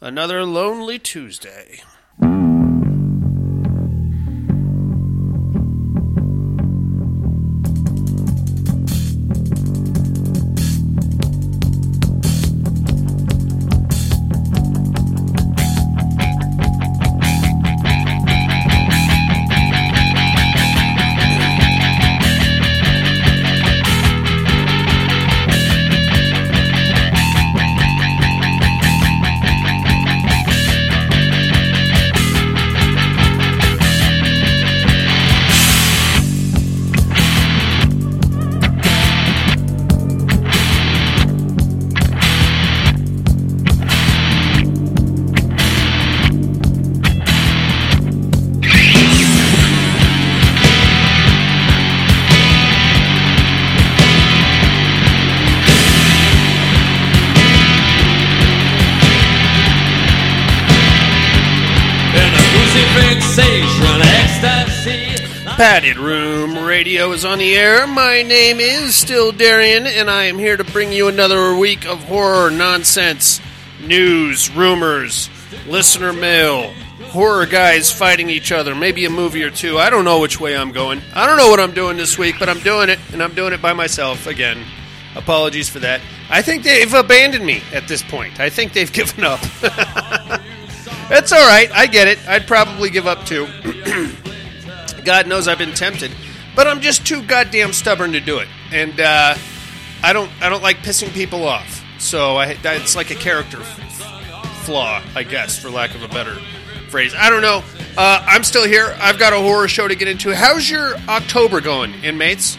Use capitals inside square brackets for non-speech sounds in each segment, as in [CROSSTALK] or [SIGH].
Another lonely Tuesday. My name is still Darian, and I am here to bring you another week of horror nonsense, news, rumors, listener mail, horror guys fighting each other, maybe a movie or two. I don't know which way I'm going. I don't know what I'm doing this week, but I'm doing it, and I'm doing it by myself again. Apologies for that. I think they've abandoned me at this point. I think they've [LAUGHS] given up. That's all right. I get it. I'd probably give up too. [CLEARS THROAT] God knows I've been tempted, but I'm just too goddamn stubborn to do it, and uh, I don't I don't like pissing people off. So I, it's like a character f- flaw, I guess, for lack of a better phrase. I don't know. Uh, I'm still here. I've got a horror show to get into. How's your October going, inmates?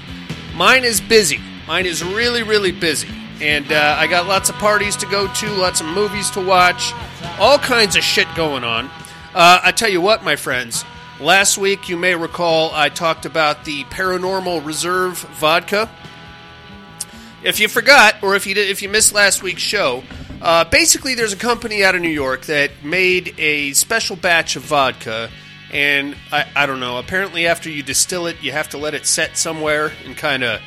Mine is busy. Mine is really really busy, and uh, I got lots of parties to go to, lots of movies to watch, all kinds of shit going on. Uh, I tell you what, my friends. Last week, you may recall, I talked about the Paranormal Reserve vodka. If you forgot, or if you did, if you missed last week's show, uh, basically there's a company out of New York that made a special batch of vodka, and I, I don't know. Apparently, after you distill it, you have to let it set somewhere and kind of,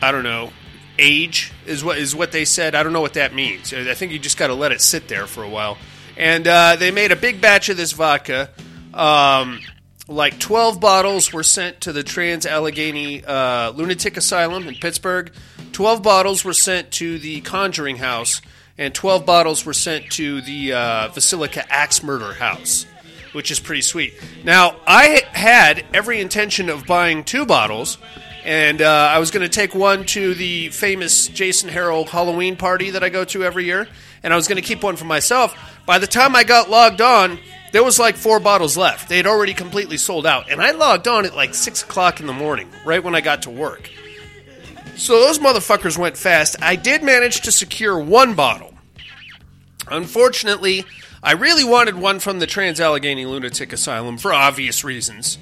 I don't know, age is what is what they said. I don't know what that means. I think you just got to let it sit there for a while. And uh, they made a big batch of this vodka. Um, like 12 bottles were sent to the Trans Allegheny uh, Lunatic Asylum in Pittsburgh. 12 bottles were sent to the Conjuring House, and 12 bottles were sent to the uh, Villisca Axe Murder House, which is pretty sweet. Now, I had every intention of buying two bottles, and uh, I was going to take one to the famous Jason Harrell Halloween party that I go to every year, and I was going to keep one for myself. By the time I got logged on, there was like four bottles left. They had already completely sold out, and I logged on at like six o'clock in the morning, right when I got to work. So those motherfuckers went fast. I did manage to secure one bottle. Unfortunately, I really wanted one from the Trans Allegheny Lunatic Asylum for obvious reasons.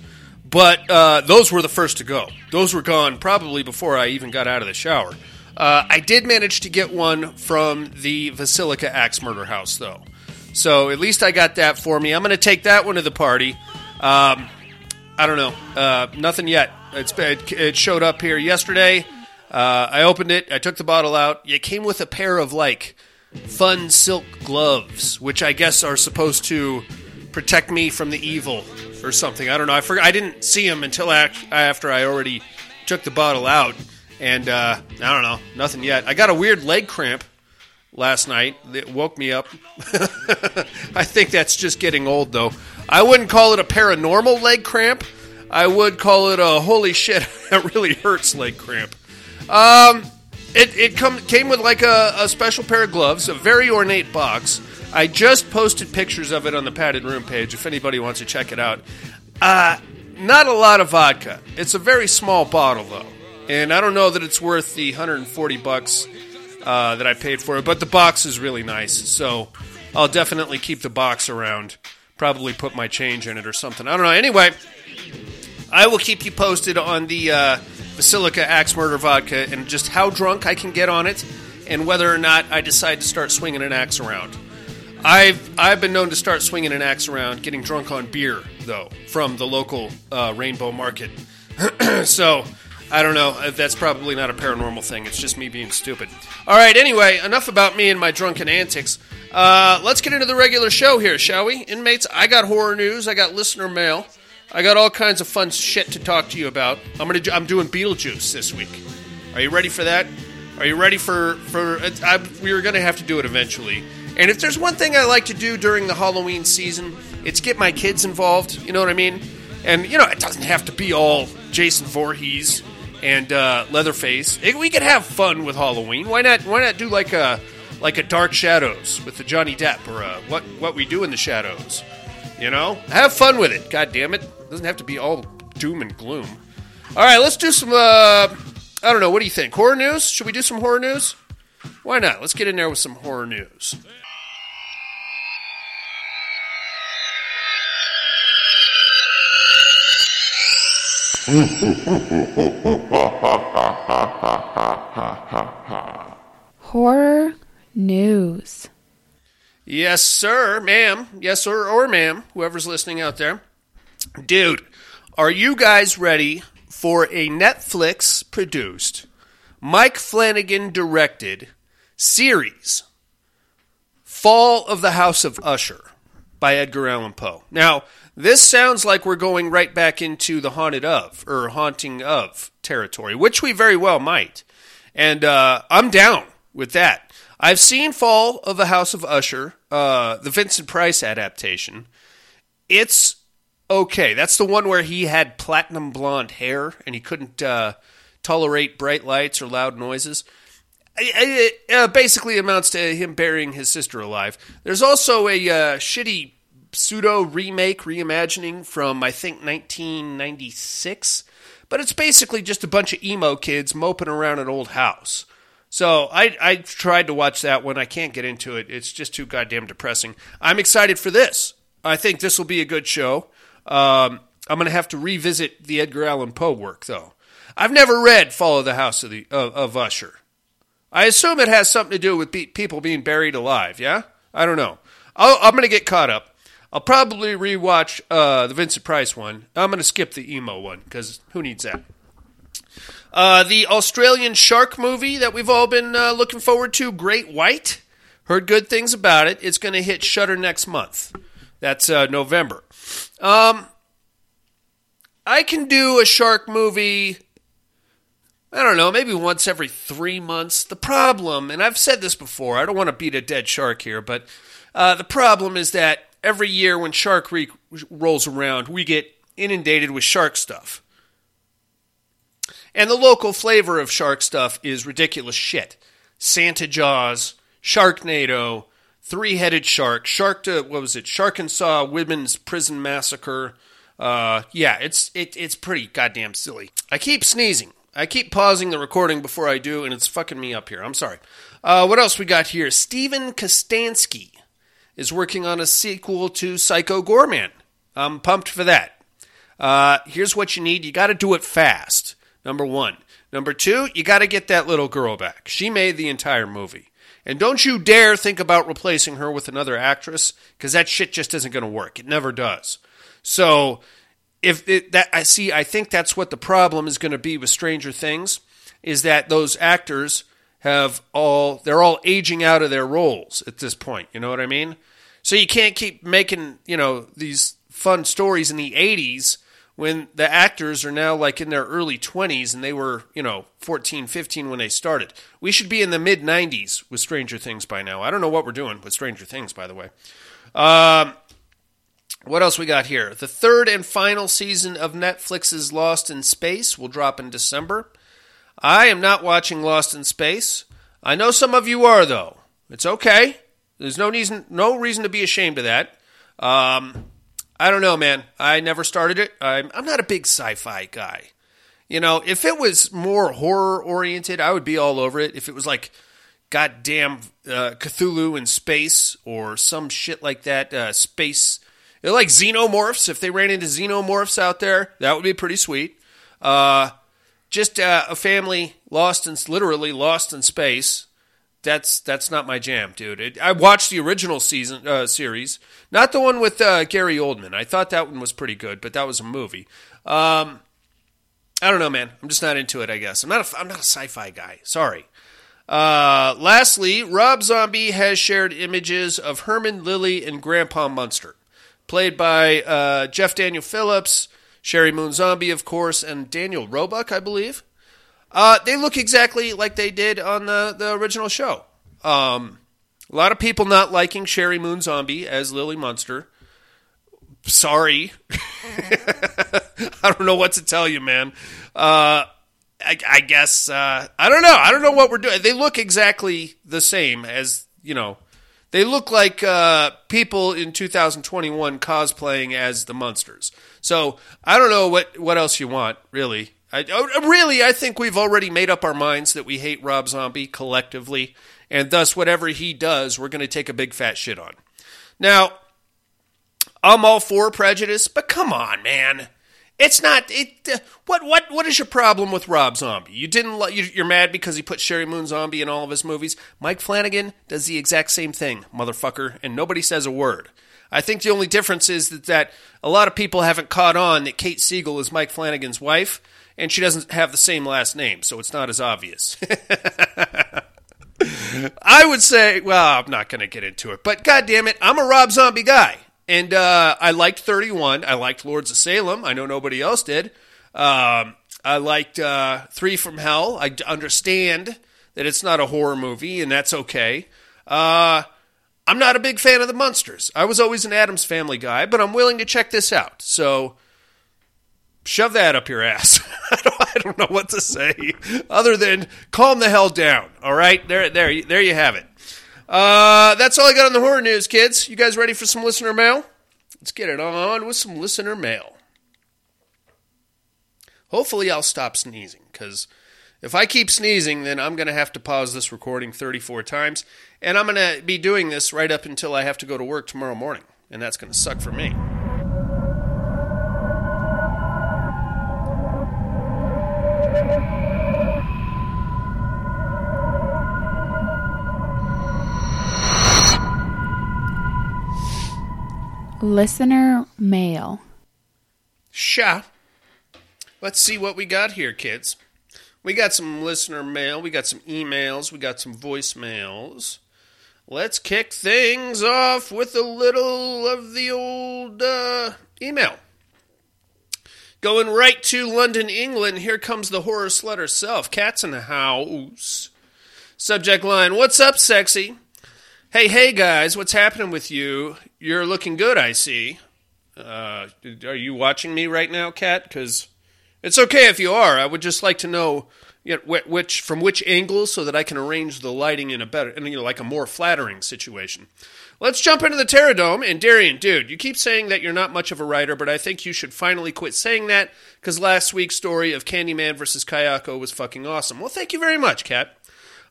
But uh, those were the first to go. Those were gone probably before I even got out of the shower. Uh, I did manage to get one from the Villisca Axe Murder House, though. So at least I got that for me. I'm going to take that one to the party. Um, I don't know. Uh, nothing yet. It's, it, it showed up here yesterday. Uh, I opened it. I took the bottle out. It came with a pair of like fun silk gloves, which I guess are supposed to protect me from the evil or something. I don't know. I forgot. I didn't see them until after I already took the bottle out, and uh, I don't know. Nothing yet. I got a weird leg cramp last night that woke me up. [LAUGHS] I think that's just getting old, though. I wouldn't call it a paranormal leg cramp. I would call it a holy shit [LAUGHS] that really hurts leg cramp. Um, it it come came with like a, a special pair of gloves, a very ornate box. I just posted pictures of it on the padded room page if anybody wants to check it out. Uh, not a lot of vodka. It's a very small bottle though, and I don't know that it's worth the 140 bucks uh, that I paid for it. But the box is really nice, so I'll definitely keep the box around. Probably put my change in it or something. I don't know. Anyway, I will keep you posted on the uh, Villisca Axe Murder Vodka and just how drunk I can get on it, and whether or not I decide to start swinging an axe around. I've I've been known to start swinging an axe around, getting drunk on beer though from the local uh, Rainbow Market. [CLEARS THROAT] so I don't know. Uh, That's probably not a paranormal thing. It's just me being stupid. All right. Anyway, enough about me and my drunken antics. Uh, let's get into the regular show here, shall we? Inmates, I got horror news, I got listener mail, I got all kinds of fun shit to talk to you about. I'm gonna, I'm doing Beetlejuice this week. Are you ready for that? Are you ready for for? I, we were gonna have to do it eventually. And if there's one thing I like to do during the Halloween season, it's get my kids involved. You know what I mean? And you know, it doesn't have to be all Jason Voorhees and uh, Leatherface. It, we could have fun with Halloween. Why not? Why not do like a like a Dark Shadows with the Johnny Depp or a what what we do in the shadows? You know, have fun with it. God damn it, it doesn't have to be all doom and gloom. All right, let's do some. Uh, I don't know. What do you think? Horror news? Should we do some horror news? Why not? Let's get in there with some horror news. Horror news. Yes, sir, ma'am. Yes, sir, or ma'am, whoever's listening out there. Dude, are you guys ready for a Netflix produced, Mike Flanagan directed series, Fall of the House of Usher by Edgar Allan Poe? Now, this sounds like we're going right back into the haunted of, or haunting of territory, which we very well might. And uh, I'm down with that. I've seen Fall of the House of Usher, uh, the Vincent Price adaptation. It's okay. That's the one where he had platinum blonde hair and he couldn't uh, tolerate bright lights or loud noises. It, it uh, basically amounts to him burying his sister alive. There's also a uh, shitty pseudo remake, reimagining from, I think, 1996. But it's basically just a bunch of emo kids moping around an old house. So I I tried to watch that one. I can't get into it. It's just too goddamn depressing. I'm excited for this. I think this will be a good show. Um, I'm going to have to revisit the Edgar Allan Poe work, though. I've never read Follow the House of, the, of, of Usher. I assume it has something to do with be- people being buried alive, yeah? I don't know. i am going to get caught up. I'll probably rewatch uh, the Vincent Price one. I'm going to skip the emo one because who needs that? Uh, the Australian shark movie that we've all been uh, looking forward to, Great White. Heard good things about it. It's going to hit Shudder next month. That's uh, November. Um, I can do a shark movie. I don't know, maybe once every three months. The problem, and I've said this before, I don't want to beat a dead shark here, but uh, the problem is that every year when Shark Week rolls around, we get inundated with shark stuff. And the local flavor of shark stuff is ridiculous shit. Santa Jaws, Sharknado, Three Headed Shark, Shark to what was it? Sharkansas Women's Prison Massacre. Uh, yeah, it's it, it's pretty goddamn silly. I keep sneezing. I keep pausing the recording before I do, and it's fucking me up here. I'm sorry. Uh, what else we got here? Steven Kostanski is working on a sequel to Psycho Goreman. I'm pumped for that. Uh, here's what you need you got to do it fast. Number one. Number two, you got to get that little girl back. She made the entire movie. And don't you dare think about replacing her with another actress, because that shit just isn't going to work. It never does. So, if it, that I see, I think that's what the problem is going to be with Stranger Things, is that those actors have all they're all aging out of their roles at this point. You know what I mean? So you can't keep making you know these fun stories in the '80s when the actors are now like in their early 20s and they were, you know, 14, 15 when they started. We should be in the mid 90s with Stranger Things by now. I don't know what we're doing with Stranger Things, by the way. Um, what else we got here? The third and final season of Netflix's Lost in Space will drop in December. I am not watching Lost in Space. I know some of you are, though. It's okay. There's no reason, no reason to be ashamed of that. Um, I don't know, man. I never started it. I'm, I'm not a big sci fi guy. You know, if it was more horror oriented, I would be all over it. If it was like goddamn uh, Cthulhu in space or some shit like that, uh, space. Like xenomorphs. If they ran into xenomorphs out there, that would be pretty sweet. Uh, just uh, a family lost in literally lost in space that's that's not my jam, dude. It, I watched the original season uh, series, not the one with uh, Gary Oldman. I thought that one was pretty good, but that was a movie. Um, I don't know, man. I'm just not into it. I guess I'm not. A, I'm not a sci-fi guy. Sorry. Uh, lastly, Rob Zombie has shared images of Herman Lily and Grandpa Munster, played by uh, Jeff Daniel Phillips, Sheri Moon Zombie, of course, and Daniel Roebuck, I believe. Uh, they look exactly like they did on the, the original show. Um, a lot of people not liking Sheri Moon Zombie as Lily Munster. Sorry. [LAUGHS] I don't know what to tell you, man. Uh, I, I guess uh, I don't know. I don't know what we're doing. They look exactly the same as you know. They look like uh, people in 2021 cosplaying as the monsters. So I don't know what what else you want, really. I, oh, really, I think we've already made up our minds that we hate Rob Zombie collectively, and thus whatever he does, we're going to take a big fat shit on. Now, I'm all for prejudice, but come on, man. It's not it. Uh, what what what is your problem with Rob Zombie? You didn't you, you're mad because he put Sheri Moon Zombie in all of his movies. Mike Flanagan does the exact same thing, motherfucker, and nobody says a word. I think the only difference is that, that a lot of people haven't caught on that Kate Siegel is Mike Flanagan's wife, and she doesn't have the same last name, so it's not as obvious. [LAUGHS] I would say, well, I'm not going to get into it, but God damn it, I'm a Rob Zombie guy. And uh, I liked 31. I liked Lords of Salem. I know nobody else did. Um, I liked uh, Three from Hell. I understand that it's not a horror movie, and that's okay. Uh, I'm not a big fan of the monsters. I was always an Addams Family guy, but I'm willing to check this out. So shove that up your ass. [LAUGHS] I, don't, know what to say other than calm the hell down. All right, there, there, there you have it. Uh, that's all I got on the horror news, kids. You guys ready for some listener mail? Let's get it on with some listener mail. Hopefully, I'll stop sneezing because if I keep sneezing, then I'm going to have to pause this recording 34 times, and I'm going to be doing this right up until I have to go to work tomorrow morning, and that's going to suck for me. Listener mail. Sha. Let's see what we got here, kids. We got some listener mail, we got some emails, we got some voicemails. Let's kick things off with a little of the old uh, email. Going right to London, England, here comes the horror slut herself. Cat's in the house. Subject line What's up, sexy? Hey, hey, guys, what's happening with you? You're looking good, I see. Uh, are you watching me right now, Kat? Because it's okay if you are. I would just like to know you know, which from which angle so that I can arrange the lighting in a better, you know, like a more flattering situation. Let's jump into the Terradome. And Darian, dude, you keep saying that you're not much of a writer, but I think you should finally quit saying that because last week's story of Candyman versus Kayako was fucking awesome. Well, thank you very much, Kat.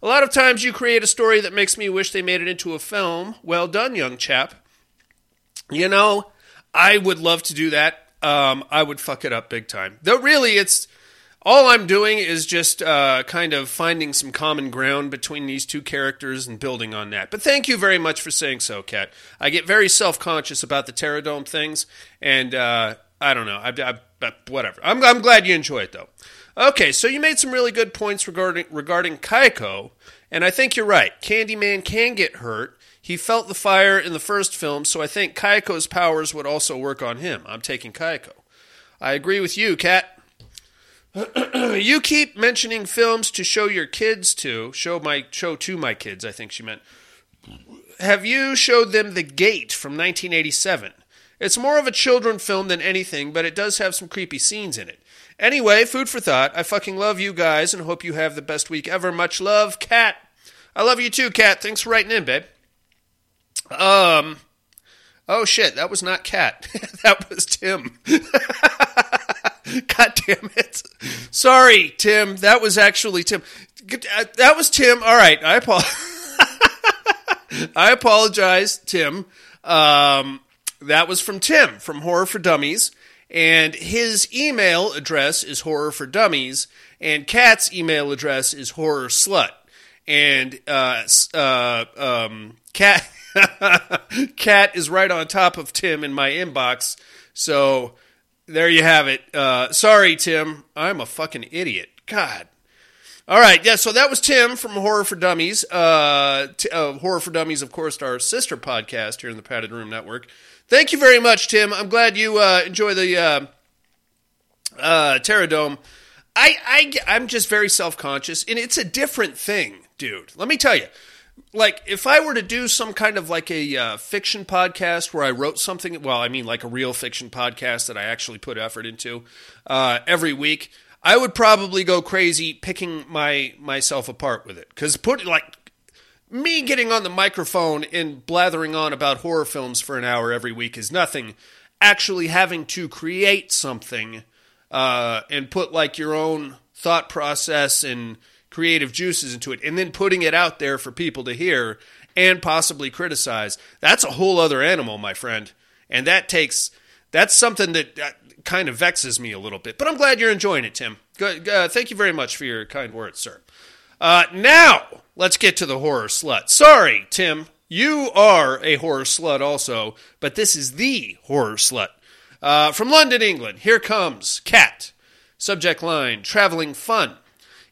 A lot of times you create a story that makes me wish they made it into a film. Well done, young chap. You know, I would love to do that. Um, I would fuck it up big time. Though, really, it's all I'm doing is just uh, kind of finding some common ground between these two characters and building on that. But thank you very much for saying so, Kat. I get very self conscious about the Terradome things, and uh, I don't know. I, I, whatever. I'm, I'm glad you enjoy it, though. Okay, so you made some really good points regarding regarding Kayako, and I think you're right. Candyman can get hurt. He felt the fire in the first film, so I think Kayako's powers would also work on him. I'm taking Kayako. I agree with you, Kat. [CLEARS THROAT] you keep mentioning films to show your kids to show my show to my kids. I think she meant. Have you showed them The Gate from 1987? It's more of a children film than anything, but it does have some creepy scenes in it. Anyway, food for thought. I fucking love you guys and hope you have the best week ever. Much love, Kat. I love you too, Kat. Thanks for writing in, babe. Um. Oh shit, that was not Cat. [LAUGHS] that was Tim. [LAUGHS] God damn it. Sorry, Tim. That was actually Tim. Uh, that was Tim. All right. I apologize. [LAUGHS] I apologize, Tim. Um, that was from Tim from Horror for Dummies. And his email address is horror for dummies, and Kat's email address is horror slut. And uh, uh, um, Kat [LAUGHS] Kat is right on top of Tim in my inbox. So there you have it. Uh, sorry, Tim. I'm a fucking idiot. God. All right, yeah. So that was Tim from Horror for Dummies. Uh, t- uh, Horror for Dummies, of course, our sister podcast here in the Padded Room Network. Thank you very much, Tim. I'm glad you uh, enjoy the uh, uh, Terradome. I, I, I'm just very self conscious, and it's a different thing, dude. Let me tell you. Like, if I were to do some kind of like a uh, fiction podcast where I wrote something, well, I mean, like a real fiction podcast that I actually put effort into uh, every week, I would probably go crazy picking my myself apart with it. Because put like me getting on the microphone and blathering on about horror films for an hour every week is nothing. Actually, having to create something uh, and put like your own thought process and creative juices into it, and then putting it out there for people to hear and possibly criticize, that's a whole other animal, my friend. And that takes that's something that, kind of vexes me a little bit. But I'm glad you're enjoying it, Tim. Uh, thank you very much for your kind words, sir. Uh, now let's get to the horror slut. Sorry, Tim, you are a horror slut also, but this is the horror slut. Uh, from London, England, here comes Cat. Subject line Traveling Fun.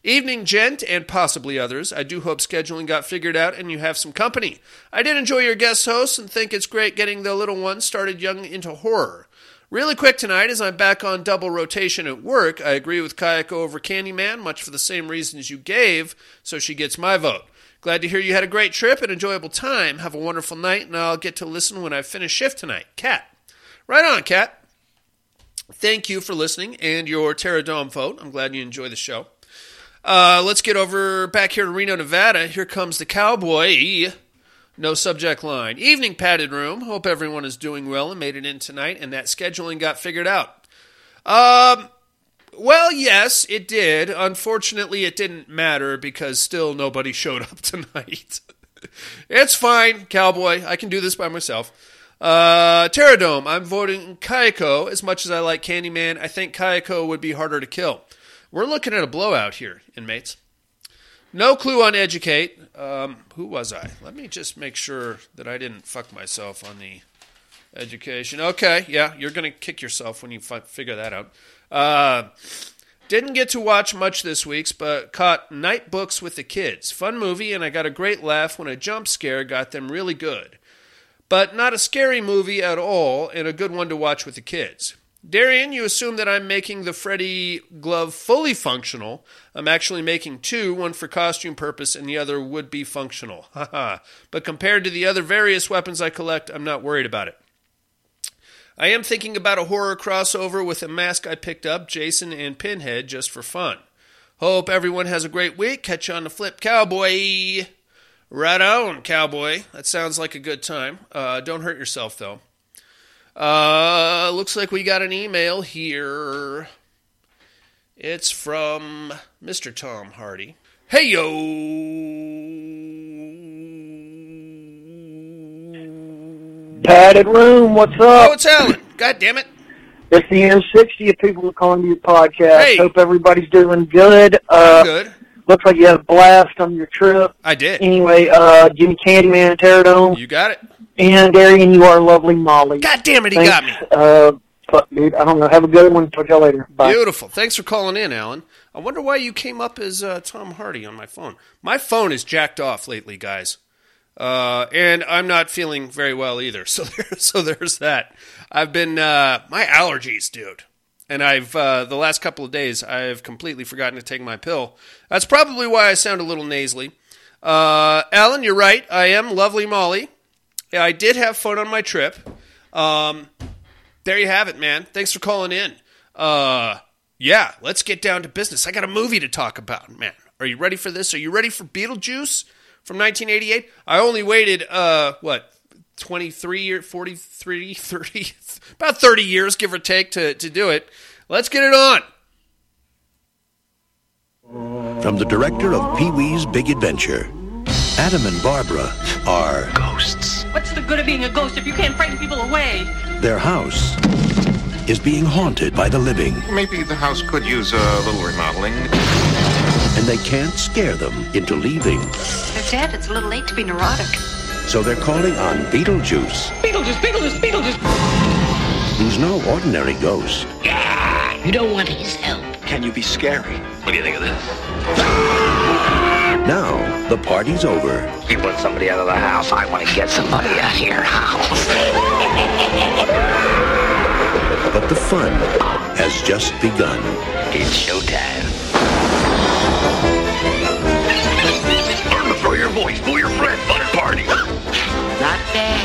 Evening, gent, and possibly others. I do hope scheduling got figured out and you have some company. I did enjoy your guest hosts and think it's great getting the little ones started young into horror. Really quick tonight, as I'm back on double rotation at work, I agree with Kayako over Candyman, much for the same reasons you gave, so she gets my vote. Glad to hear you had a great trip and enjoyable time. Have a wonderful night, and I'll get to listen when I finish shift tonight. Cat. Right on, Cat. Thank you for listening and your Terradome vote. I'm glad you enjoy the show. Uh, let's get over back here to Reno, Nevada. Here comes the cowboy. No subject line. Evening padded room. Hope everyone is doing well and made it in tonight and that scheduling got figured out. Um, well, yes, it did. Unfortunately, it didn't matter because still nobody [LAUGHS] showed up tonight. [LAUGHS] it's fine, cowboy. I can do this by myself. Uh, Terradome. I'm voting Kayako. As much as I like Candyman, I think Kayako would be harder to kill. We're looking at a blowout here, inmates. No clue on educate. Um, who was I? Let me just make sure that I didn't fuck myself on the education. Okay, yeah, you're going to kick yourself when you fi- figure that out. Uh, didn't get to watch much this week's, but caught Night Books with the Kids. Fun movie, and I got a great laugh when a jump scare got them really good. But not a scary movie at all, and a good one to watch with the kids. Darian, you assume that I'm making the Freddy glove fully functional. I'm actually making two, one for costume purpose and the other would be functional. [LAUGHS] Haha. but compared to the other various weapons I collect, I'm not worried about it. I am thinking about a horror crossover with a mask I picked up, Jason and Pinhead, just for fun. Hope everyone has a great week. Catch you on the flip, cowboy. Right on, cowboy. That sounds like a good time. Uh, don't hurt yourself, though. Uh, looks like we got an email here. It's from Mr. Tom Hardy. Hey yo! Padded room, what's Oh, up? it's Alan. God damn it. It's the M60 of people are calling you podcast. Hey. Hope everybody's doing good. Uh, Good. looks like you had a blast on your trip. I did. Anyway, uh, Jimmy Candyman, Terradome, You got it. And Darian, you are lovely Molly. God damn it, he Thanks. got me. Uh, fuck, dude, I don't know. Have a good one. Talk to y'all later. Bye. Beautiful. Thanks for calling in, Alan. I wonder why you came up as uh, Tom Hardy on my phone. My phone is jacked off lately, guys. Uh, and I'm not feeling very well either. [LAUGHS] So there, so there's that. I've been uh, my allergies, dude. And I've uh, the last couple of days I've completely forgotten to take my pill. That's probably why I sound a little nasally. Uh, Alan, you're right. I am lovely Molly. I did have fun on my trip. Um, there you have it, man. Thanks for calling in. Uh, yeah, let's get down to business. I got a movie to talk about, man. Are you ready for this? Are you ready for Beetlejuice from 1988? I only waited, uh, what, 23 or 43, [LAUGHS] 30, about 30 years, give or take, to, to do it. Let's get it on. From the director of Pee Wee's Big Adventure, Adam and Barbara are ghosts. What's the good of being a ghost if you can't frighten people away? Their house is being haunted by the living, Maybe the house could use a little remodeling. and they can't scare them into leaving. They're dead. It's a little late to be neurotic. So they're calling on Beetlejuice, Beetlejuice, Beetlejuice, Beetlejuice! who's no ordinary ghost. You don't want his help. Can you be scary? What do you think of this? Now, the party's over. You want somebody out of the house? I want to get somebody out of your house. But the fun has just begun. It's showtime. Learn to throw your voice, fool your friend, fun party. Not bad.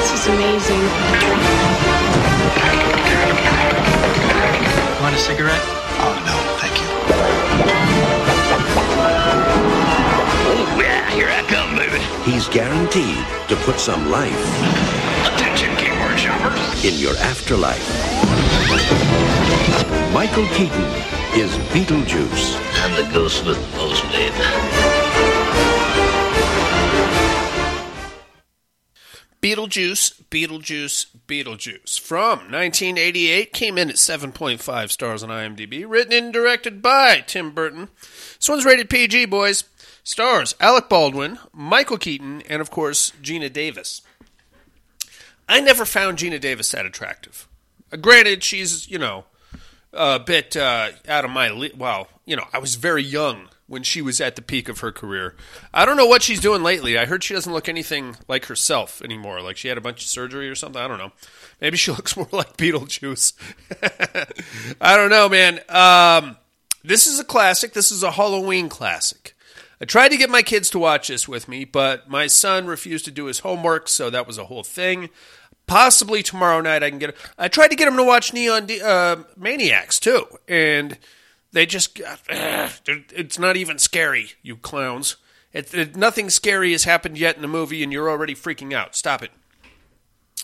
This is amazing. Want a cigarette? Oh, no, thank you. Oh, yeah, here I come, baby. He's guaranteed to put some life Attention, keyboard shoppers. in your afterlife. Michael Keaton is Beetlejuice. I'm the ghost with the most name. Beetlejuice, Beetlejuice, Beetlejuice. From 1988, came in at 7.5 stars on IMDb. Written and directed by Tim Burton. This one's rated PG, boys. Stars Alec Baldwin, Michael Keaton, and of course, Geena Davis. I never found Geena Davis that attractive. Uh, granted, she's, you know, a bit uh, out of my. Well, you know, I was very young when she was at the peak of her career. I don't know what she's doing lately. I heard she doesn't look anything like herself anymore. Like she had a bunch of surgery or something. I don't know. Maybe she [LAUGHS] looks more like Beetlejuice. [LAUGHS] I don't know, man. Um, this is a classic. This is a Halloween classic. I tried to get my kids to watch this with me, but my son refused to do his homework, so that was a whole thing. Possibly tomorrow night I can get. I tried to get him to watch Neon D- uh, Maniacs too, and they just ugh, it's not even scary, you clowns. It, it, nothing scary has happened yet in the movie, and you're already freaking out. Stop it.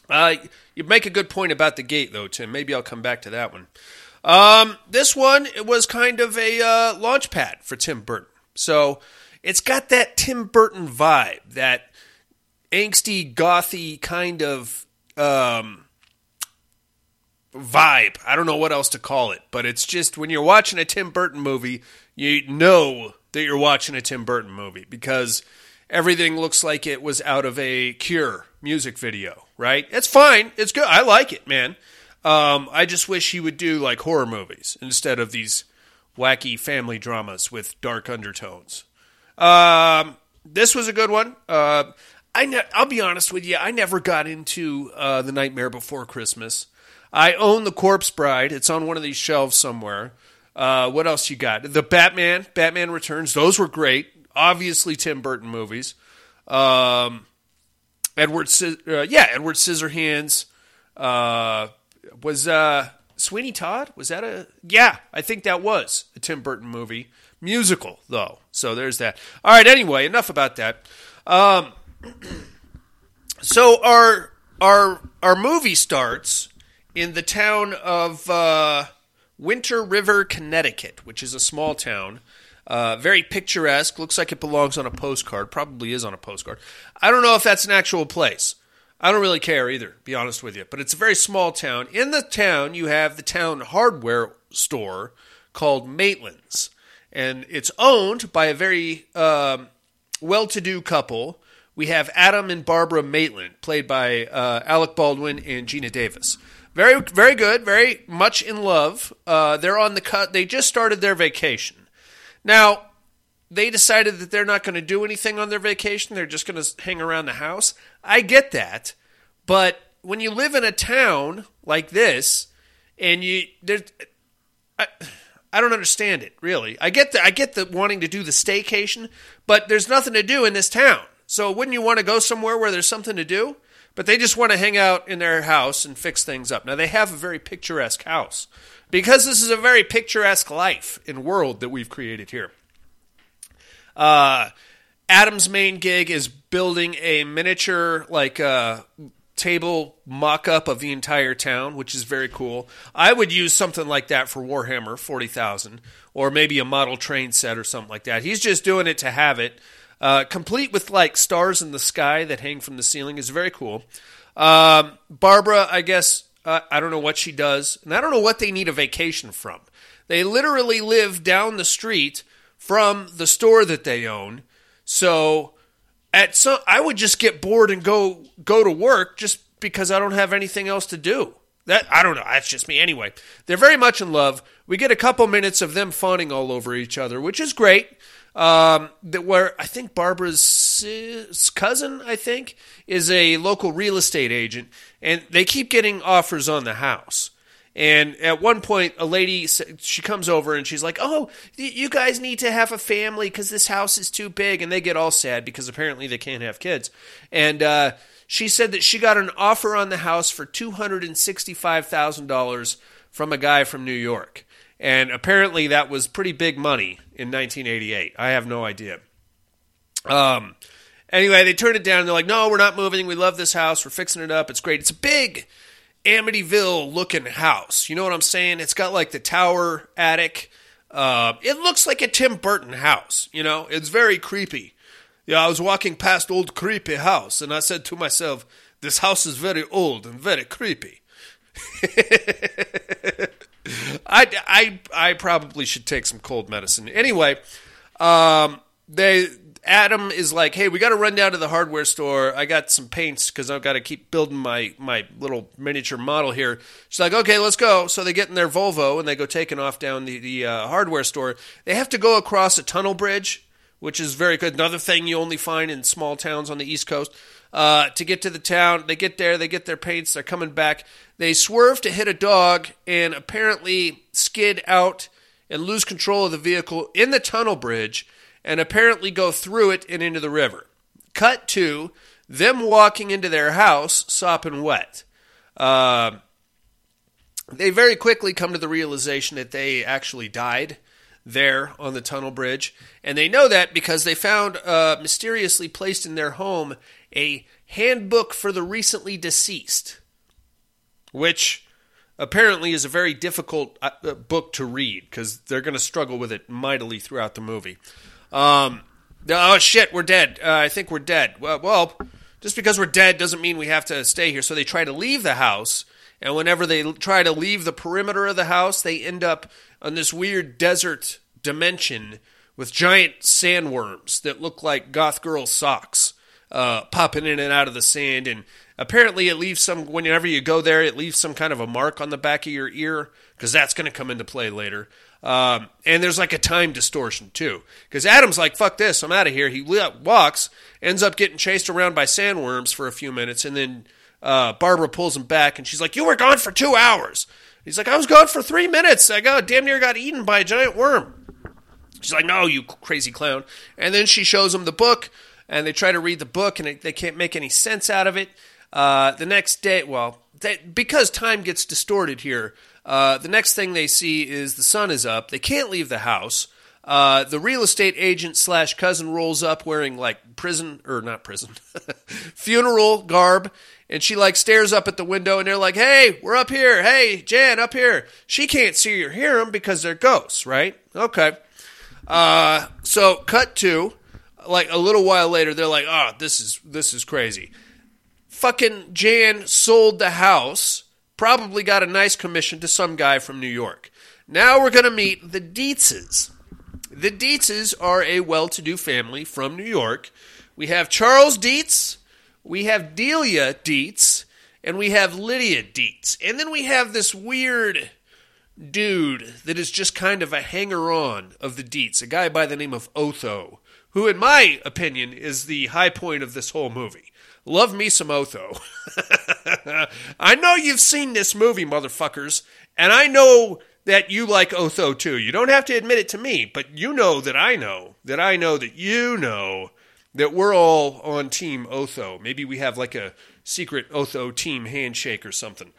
Uh, you make a good point about the gate, though, Tim. Maybe I'll come back to that one. Um, this one it was kind of a uh, launch pad for Tim Burton, so it's got that Tim Burton vibe, that angsty, gothy kind of um, vibe. I don't know what else to call it, but it's just when you're watching a Tim Burton movie, you know that you're watching a Tim Burton movie because everything looks like it was out of a Cure music video, right? It's fine. It's good. I like it, man. Um, I just wish he would do like horror movies instead of these wacky family dramas with dark undertones. Um, this was a good one. Uh, I ne- I'll be honest with you. I never got into uh, the Nightmare Before Christmas. I own the Corpse Bride. It's on one of these shelves somewhere. Uh, what else you got? The Batman, Batman Returns. Those were great. Obviously, Tim Burton movies. Um, Edward, uh, yeah, Edward Scissorhands. Uh, was uh, Sweeney Todd? Was that a? Yeah, I think that was a Tim Burton movie. Musical though, so there's that. All right. Anyway, enough about that. Um, [CLEARS THROAT] so our our our movie starts in the town of uh, Winter River, Connecticut, which is a small town. Uh, very picturesque. Looks like it belongs on a postcard. Probably is on a postcard. I don't know if that's an actual place. I don't really care either, to be honest with you. But it's a very small town. In the town, you have the town hardware store called Maitland's. And it's owned by a very um, well to do couple. We have Adam and Barbara Maitland, played by uh, Alec Baldwin and Geena Davis. Very, very good. Very much in love. Uh, they're on the cut. They just started their vacation. Now, they decided that they're not going to do anything on their vacation. They're just going to hang around the house. I get that. But when you live in a town like this and you I, I don't understand it really. I get the I get the wanting to do the staycation, but there's nothing to do in this town. So wouldn't you want to go somewhere where there's something to do? But they just want to hang out in their house and fix things up. Now they have a very picturesque house because this is a very picturesque life and world that we've created here. Uh, Adam's main gig is building a miniature like uh, table mock-up of the entire town, which is very cool. I would use something like that for Warhammer 40,000 or maybe a model train set or something like that. He's just doing it to have it. Uh, complete with like stars in the sky that hang from the ceiling is very cool. Um, Barbara, I guess uh, I don't know what she does, and I don't know what they need a vacation from. They literally live down the street from the store that they own. So at some, I would just get bored and go go to work just because I don't have anything else to do. That I don't know. That's just me. Anyway, they're very much in love. We get a couple minutes of them fawning all over each other, which is great. Um, that where I think Barbara's cousin, I think, is a local real estate agent, and they keep getting offers on the house. And at one point, a lady she comes over and she's like, "Oh, you guys need to have a family because this house is too big." And they get all sad because apparently they can't have kids. And uh, she said that she got an offer on the house for two hundred and sixty-five thousand dollars from a guy from New York. And apparently that was pretty big money in 1988. I have no idea. Um, anyway, they turned it down. They're like, no, we're not moving. We love this house. We're fixing it up. It's great. It's a big Amityville looking house. You know what I'm saying? It's got like the tower attic. Uh, it looks like a Tim Burton house. You know, it's very creepy. Yeah, I was walking past old creepy house, and I said to myself, "This house is very old and very creepy." [LAUGHS] I, I, I probably should take some cold medicine. Anyway, um, they Adam is like, "Hey, we got to run down to the hardware store. I got some paints because I've got to keep building my my little miniature model here." She's like, "Okay, let's go." So they get in their Volvo and they go taking off down the the uh, hardware store. They have to go across a tunnel bridge, which is very good. Another thing you only find in small towns on the East Coast. Uh, to get to the town, they get there, they get their paints, they're coming back. They swerve to hit a dog and apparently skid out and lose control of the vehicle in the tunnel bridge and apparently go through it and into the river. Cut to them walking into their house sopping wet. Uh, they very quickly come to the realization that they actually died there on the tunnel bridge. And they know that because they found uh, mysteriously placed in their home a handbook for the recently deceased, which apparently is a very difficult uh, uh, book to read because they're going to struggle with it mightily throughout the movie. Um, oh shit, we're dead. Uh, I think we're dead. Well, well, just because we're dead doesn't mean we have to stay here. So they try to leave the house, and whenever they try to leave the perimeter of the house, they end up on this weird desert dimension with giant sandworms that look like goth girl socks uh, popping in and out of the sand. And apparently, it leaves some, whenever you go there, it leaves some kind of a mark on the back of your ear because that's going to come into play later. Um, and there's like a time distortion too. Because Adam's like, fuck this, I'm out of here. He walks, ends up getting chased around by sandworms for a few minutes, and then uh, Barbara pulls him back and she's like, You were gone for two hours. He's like, I was gone for three minutes. I got damn near got eaten by a giant worm. She's like, "No, you crazy clown!" And then she shows him the book, and they try to read the book, and it, they can't make any sense out of it. Uh, the next day, well, they, because time gets distorted here, uh, the next thing they see is the sun is up. They can't leave the house. Uh, the real estate agent slash cousin rolls up wearing like prison or not prison, [LAUGHS] funeral garb, and she like stares up at the window, and they're like, "Hey, we're up here. Hey, Jan, up here." She can't see or hear them because they're ghosts, right? Okay. Uh, so cut to like a little while later, they're like, "Oh, this is this is crazy." Fucking Jan sold the house, probably got a nice commission to some guy from New York. Now we're gonna meet the Deetzes. The Deetzes are a well-to-do family from New York. We have Charles Deetz, we have Delia Deetz, and we have Lydia Deetz, and then we have this weird dude that is just kind of a hanger on of the Deetz, a guy by the name of Otho, who, in my opinion, is the high point of this whole movie. Love me some Otho. [LAUGHS] I know you've seen this movie, motherfuckers, and I know that you like Otho too. You don't have to admit it to me, but you know that I know, that I know that you know that we're all on Team Otho. Maybe we have like a secret Otho team handshake or something.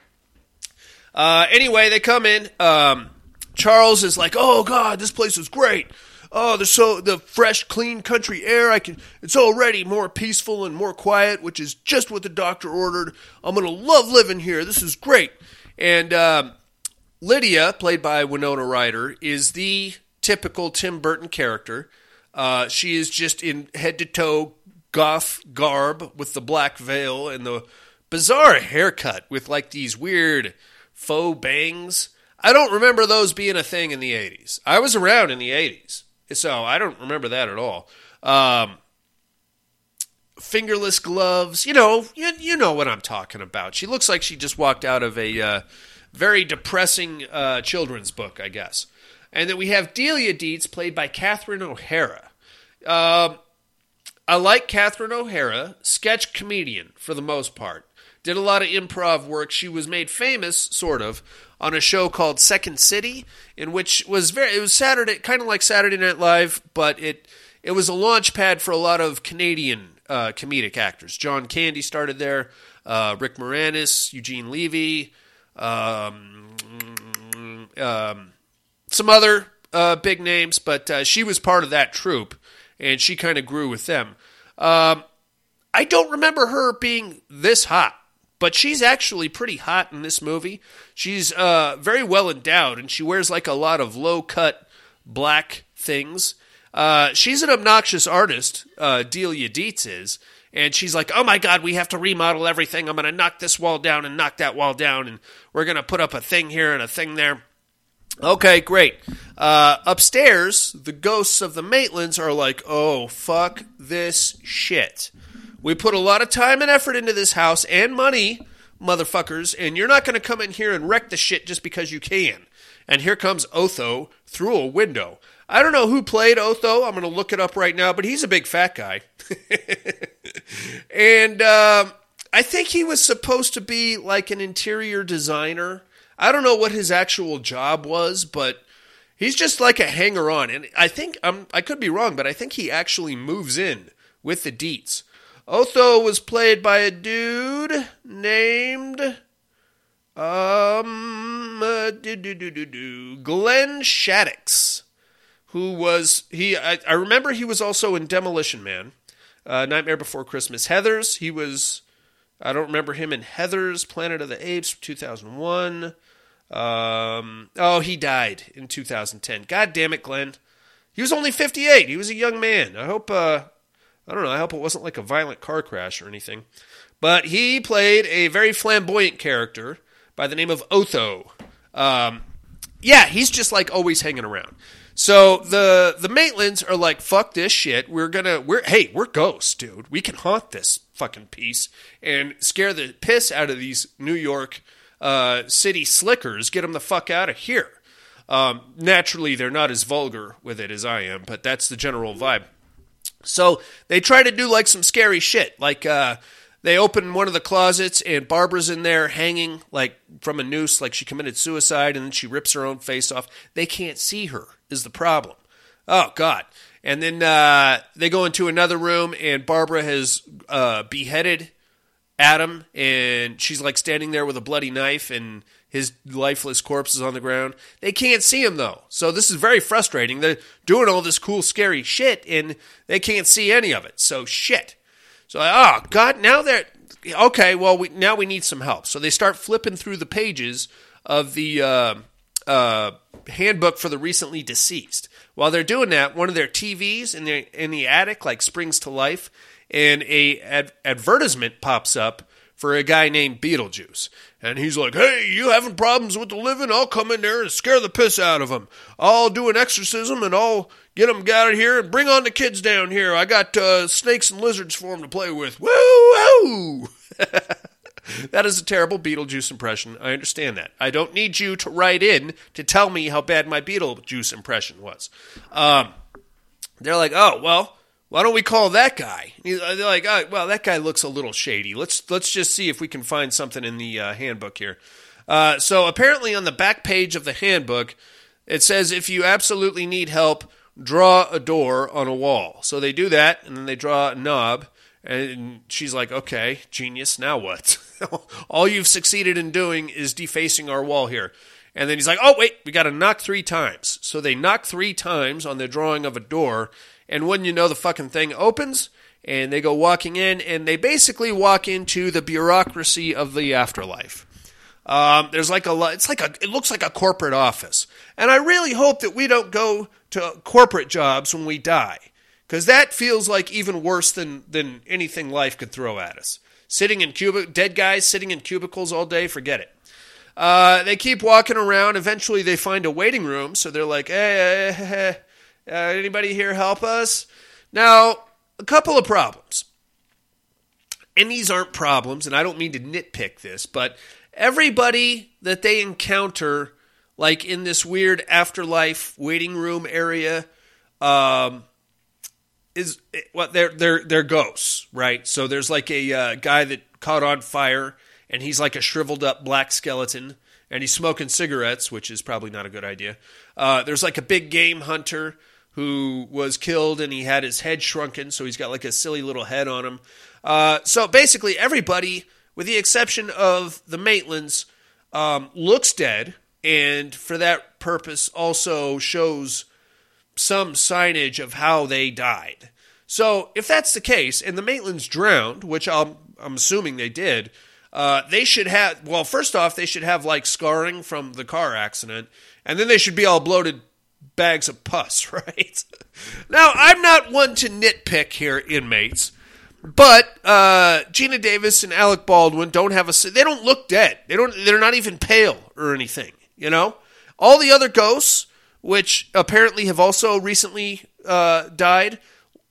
Uh, anyway, they come in. Um, Charles is like, "Oh God, this place is great. Oh, the so the fresh, clean country air. I can. It's already more peaceful and more quiet, which is just what the doctor ordered. I'm gonna love living here. This is great." And um, Lydia, played by Winona Ryder, is the typical Tim Burton character. Uh, she is just in head to toe goth garb with the black veil and the bizarre haircut with like these weird faux bangs. I don't remember those being a thing in the 80s. I was around in the 80s, so I don't remember that at all. Um, fingerless gloves. You know, you, you know what I'm talking about. She looks like she just walked out of a uh, very depressing uh, children's book, I guess. And then we have Delia Deetz, played by Catherine O'Hara. Um, I like Catherine O'Hara, sketch comedian for the most part. Did a lot of improv work. She was made famous, sort of, on a show called Second City, in which was very it was Saturday, kind of like Saturday Night Live, but it it was a launch pad for a lot of Canadian uh, comedic actors. John Candy started there, uh, Rick Moranis, Eugene Levy, um, um, some other uh, big names, but uh, she was part of that troupe, and she kind of grew with them. Um, I don't remember her being this hot, but she's actually pretty hot in this movie. She's uh, very well endowed, and she wears like a lot of low cut black things. Uh, she's an obnoxious artist, uh, Delia Deetz is, and she's like, "Oh my God, we have to remodel everything. I'm going to knock this wall down and knock that wall down, and we're going to put up a thing here and a thing there." Okay, great. Uh, upstairs, the ghosts of the Maitlands are like, "Oh fuck this shit." We put a lot of time and effort into this house and money, motherfuckers, and you're not going to come in here and wreck the shit just because you can. And here comes Otho through a window. I don't know who played Otho. I'm going to look it up right now, but he's a big fat guy. [LAUGHS] and um, I think he was supposed to be like an interior designer. I don't know what his actual job was, but he's just like a hanger on. And I think I'm, I could be wrong, but I think he actually moves in with the Deetz. Otho was played by a dude named um uh, do, do, do, do, do, Glenn Shadix, who was he? I, I remember he was also in Demolition Man, uh, Nightmare Before Christmas. Heather's. He was. I don't remember him in Heather's Planet of the Apes, two thousand one. Um, oh, he died in 2010. God damn it, Glenn. He was only 58. He was a young man. I hope uh, I don't know. I hope it wasn't like a violent car crash or anything. But he played a very flamboyant character by the name of Otho. Um, yeah, he's just like always hanging around. So the the Maitlands are like, "Fuck this shit. We're gonna we're hey we're ghosts, dude. We can haunt this fucking piece and scare the piss out of these New York uh, city slickers. Get them the fuck out of here." Um, naturally, they're not as vulgar with it as I am, but that's the general vibe. So they try to do like some scary shit. Like uh, they open one of the closets and Barbara's in there hanging like from a noose, like she committed suicide, and then she rips her own face off. They can't see her is the problem. Oh God! And then uh, they go into another room and Barbara has uh, beheaded Adam, and she's like standing there with a bloody knife and his lifeless corpse is on the ground. They can't see him though. So this is very frustrating. They're doing all this cool, scary shit and they can't see any of it. So shit. So oh god, now they're okay. Well, we, now we need some help. So they start flipping through the pages of the uh, uh, handbook for the recently deceased. While they're doing that, one of their TVs in the in the attic like springs to life, and a ad- advertisement pops up for a guy named Beetlejuice. And he's like, hey, you having problems with the living? I'll come in there and scare the piss out of them. I'll do an exorcism and I'll get them out of here and bring on the kids down here. I got uh, snakes and lizards for them to play with. Woo, woo! [LAUGHS] that is a terrible Beetlejuice impression. I understand that. I don't need you to write in to tell me how bad my Beetlejuice impression was. Um, they're like, oh, well, why don't we call that guy? They're like, oh, well, that guy looks a little shady. Let's let's just see if we can find something in the uh, handbook here. Uh, so apparently, on the back page of the handbook, it says if you absolutely need help, draw a door on a wall. So they do that, and then they draw a knob. And she's like, okay, genius, now what? [LAUGHS] All you've succeeded in doing is defacing our wall here. And then he's like, oh, wait, we got to knock three times. So they knock three times on the drawing of a door, and wouldn't you know, the fucking thing opens, and they go walking in, and they basically walk into the bureaucracy of the afterlife. Um, there's like a, it's like a, it looks like a corporate office, and I really hope that we don't go to corporate jobs when we die, because that feels like even worse than than anything life could throw at us. Sitting in cubic, dead guys sitting in cubicles all day, forget it. Uh, they keep walking around. Eventually, they find a waiting room. So they're like, "Hey, hey, hey uh, anybody here help us?" Now, a couple of problems. and these aren't problems, and I don't mean to nitpick this, but everybody that they encounter, like in this weird afterlife waiting room area, um, is what they're they're they're ghosts, right? So there's like a uh, guy that caught on fire, and he's like a shriveled up black skeleton, and he's smoking cigarettes, which is probably not a good idea. Uh, there's like a big game hunter who was killed, and he had his head shrunken, so he's got like a silly little head on him. Uh, so basically, everybody, with the exception of the Maitlands, um, looks dead, and for that purpose, also shows some signage of how they died. So if that's the case, and the Maitlands drowned, which I'm, I'm assuming they did, uh, they should have. Well, first off, they should have like scarring from the car accident, and then they should be all bloated bags of pus, [LAUGHS] right? now, I'm not one to nitpick here, inmates. But uh, Geena Davis and Alec Baldwin don't have a. They don't look dead. They don't. They're not even pale or anything. You know, all the other ghosts, which apparently have also recently uh, died,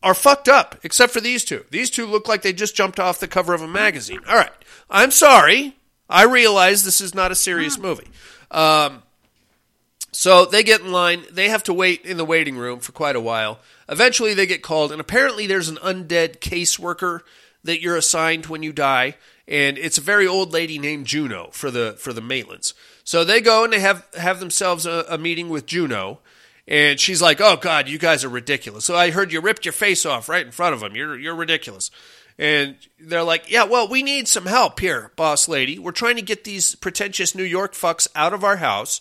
are fucked up. Except for these two. These two look like they just jumped off the cover of a magazine. All right, I'm sorry. I realize this is not a serious movie. Um, so they get in line. They have to wait in the waiting room for quite a while. Eventually, they get called, and apparently, there's an undead caseworker that you're assigned when you die, and it's a very old lady named Juno for the for the Maitlands. So they go and they have have themselves a, a meeting with Juno, and she's like, "Oh God, you guys are ridiculous." So I heard you ripped your face off right in front of them. You're you're ridiculous. And they're like, yeah, well, we need some help here, boss lady. We're trying to get these pretentious New York fucks out of our house.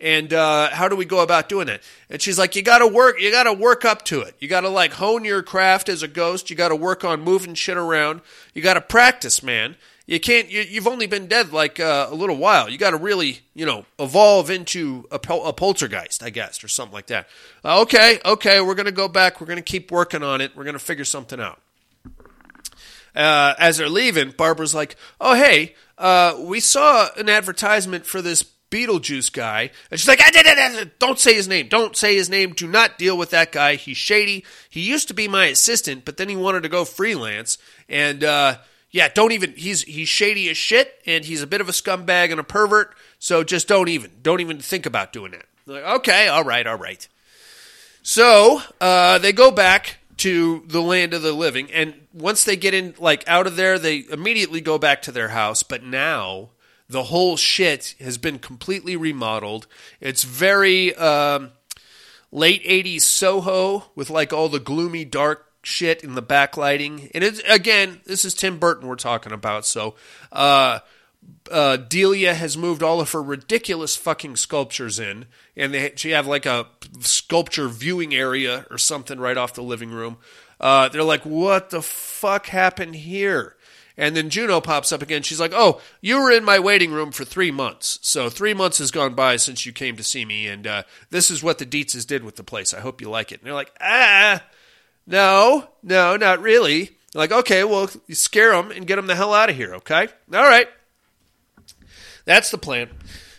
And uh, how do we go about doing it? And she's like, you got to work. You got to work up to it. You got to like hone your craft as a ghost. You got to work on moving shit around. You got to practice, man. You can't. You, you've only been dead like uh, a little while. You got to really, you know, evolve into a, pol- a poltergeist, I guess, or something like that. Uh, okay, okay, we're gonna go back. We're gonna keep working on it. We're gonna figure something out. Uh, as they're leaving, Barbara's like, "Oh, hey, uh, we saw an advertisement for this Beetlejuice guy. And she's like, da, da, da, don't say his name. Don't say his name. Do not deal with that guy. He's shady. He used to be my assistant, but then he wanted to go freelance. And, uh, yeah, don't even, he's, he's shady as shit, and he's a bit of a scumbag and a pervert, so just don't even, don't even think about doing that. Like, okay, all right, all right. So, uh, they go back to the land of the living, and once they get in, like, out of there, they immediately go back to their house, but now the whole shit has been completely remodeled. It's very um, late 80s Soho with like all the gloomy, dark shit in the backlighting. And it's, again, this is Tim Burton we're talking about. So uh, uh, Delia has moved all of her ridiculous fucking sculptures in. And they, she have like a sculpture viewing area or something right off the living room. Uh, they're like, what the fuck happened here? And then Juno pops up again. She's like, "Oh, you were in my waiting room for three months. So three months has gone by since you came to see me, and uh, this is what the Deetzes did with the place. I hope you like it." And they're like, "Ah, no, no, not really." They're like, "Okay, well, you scare them and get them the hell out of here." Okay, all right. That's the plan.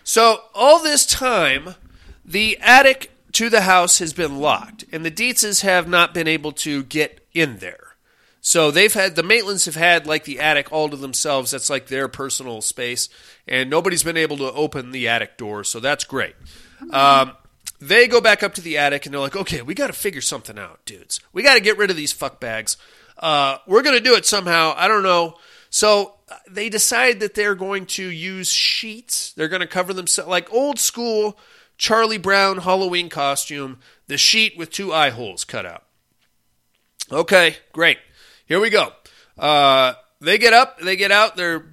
So all this time, the attic to the house has been locked, and the Deetzes have not been able to get in there. So they've had the Maitlands have had like the attic all to themselves. That's like their personal space, and nobody's been able to open the attic door. So that's great. Um, they go back up to the attic and they're like, "Okay, we got to figure something out, dudes. We got to get rid of these fuck bags. Uh, we're gonna do it somehow. I don't know." So uh, they decide that they're going to use sheets. They're going to cover themselves like old school Charlie Brown Halloween costume. The sheet with two eye holes cut out. Okay, great. Here we go. Uh, they get up, they get out, they're,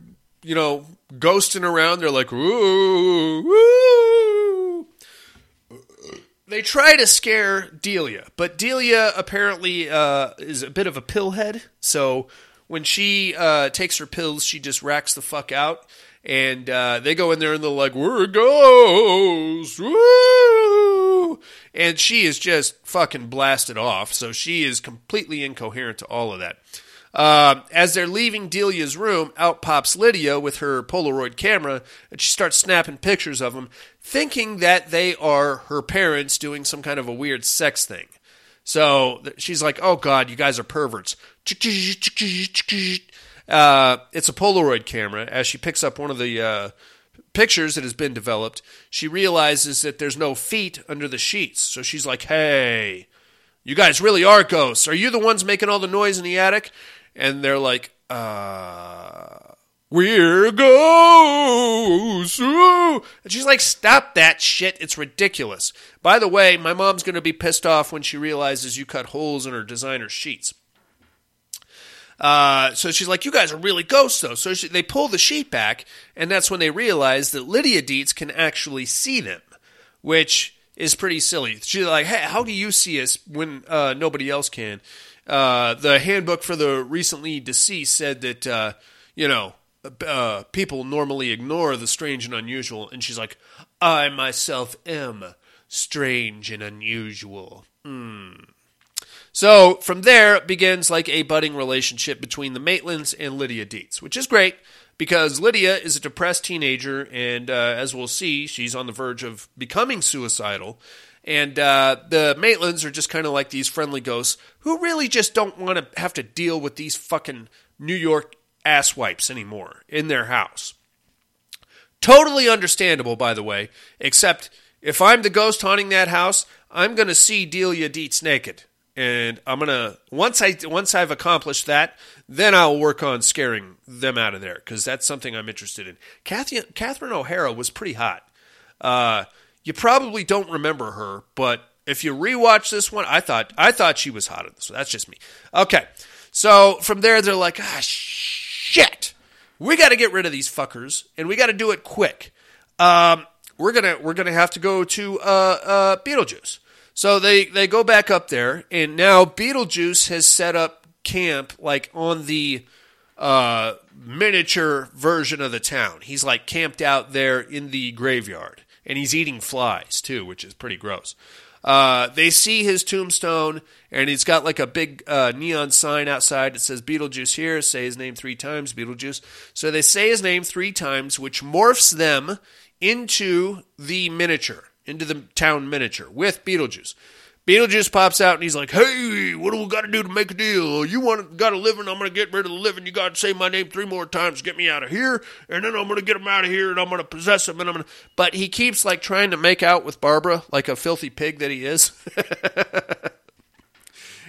you know, ghosting around. They're like, woo, woo. They try to scare Delia, but Delia apparently uh, is a bit of a pillhead. So when she uh, takes her pills, she just racks the fuck out. And uh, they go in there and they're like, we're ghosts. And she is just fucking blasted off. So she is completely incoherent to all of that. Uh, as they're leaving Delia's room, out pops Lydia with her Polaroid camera, and she starts snapping pictures of them, thinking that they are her parents doing some kind of a weird sex thing. So she's like, "Oh God, you guys are perverts." Uh, it's a Polaroid camera. As she picks up one of the uh, pictures that has been developed, she realizes that there's no feet under the sheets. So she's like, "Hey, you guys really are ghosts. Are you the ones making all the noise in the attic?" And they're like, "Uh." We're ghosts. And she's like, stop that shit. It's ridiculous. By the way, my mom's going to be pissed off when she realizes you cut holes in her designer sheets. Uh, so she's like, you guys are really ghosts, though. So she, they pull the sheet back, and that's when they realize that Lydia Deetz can actually see them, which is pretty silly. She's like, hey, how do you see us when uh, nobody else can? Uh, the handbook for the recently deceased said that, uh, you know, uh, people normally ignore the strange and unusual. And she's like, I myself am strange and unusual. Hmm. So from there begins like a budding relationship between the Maitlands and Lydia Deetz, which is great because Lydia is a depressed teenager, and uh, as we'll see, she's on the verge of becoming suicidal. And uh, the Maitlands are just kind of like these friendly ghosts who really just don't want to have to deal with these fucking New York asswipes anymore in their house. Totally understandable, by the way, except if I'm the ghost haunting that house, I'm going to see Delia Deetz naked. And I'm gonna once I once I've accomplished that, then I'll work on scaring them out of there because that's something I'm interested in. Catherine, Catherine O'Hara was pretty hot. Uh, you probably don't remember her, but if you rewatch this one, I thought I thought she was hot in this. That's just me. Okay, so from there they're like, ah, shit, we got to get rid of these fuckers, and we got to do it quick. Um, we're gonna we're gonna have to go to uh, uh, Beetlejuice. So they they go back up there, and now Beetlejuice has set up camp like on the uh, miniature version of the town. He's like camped out there in the graveyard, and he's eating flies too, which is pretty gross. Uh, they see his tombstone, and he's got like a big uh, neon sign outside that says Beetlejuice here. Say his name three times, Beetlejuice. So they say his name three times, which morphs them into the miniature, into the town miniature with Beetlejuice. Beetlejuice pops out and he's like, "Hey, what do we got to do to make a deal? You want got a living? I'm to get rid of the living. You got to say my name three more times get me out of here, and then I'm to get him out of here, and I'm to possess him, and I'm to." But he keeps like trying to make out with Barbara like a filthy pig that he is. [LAUGHS]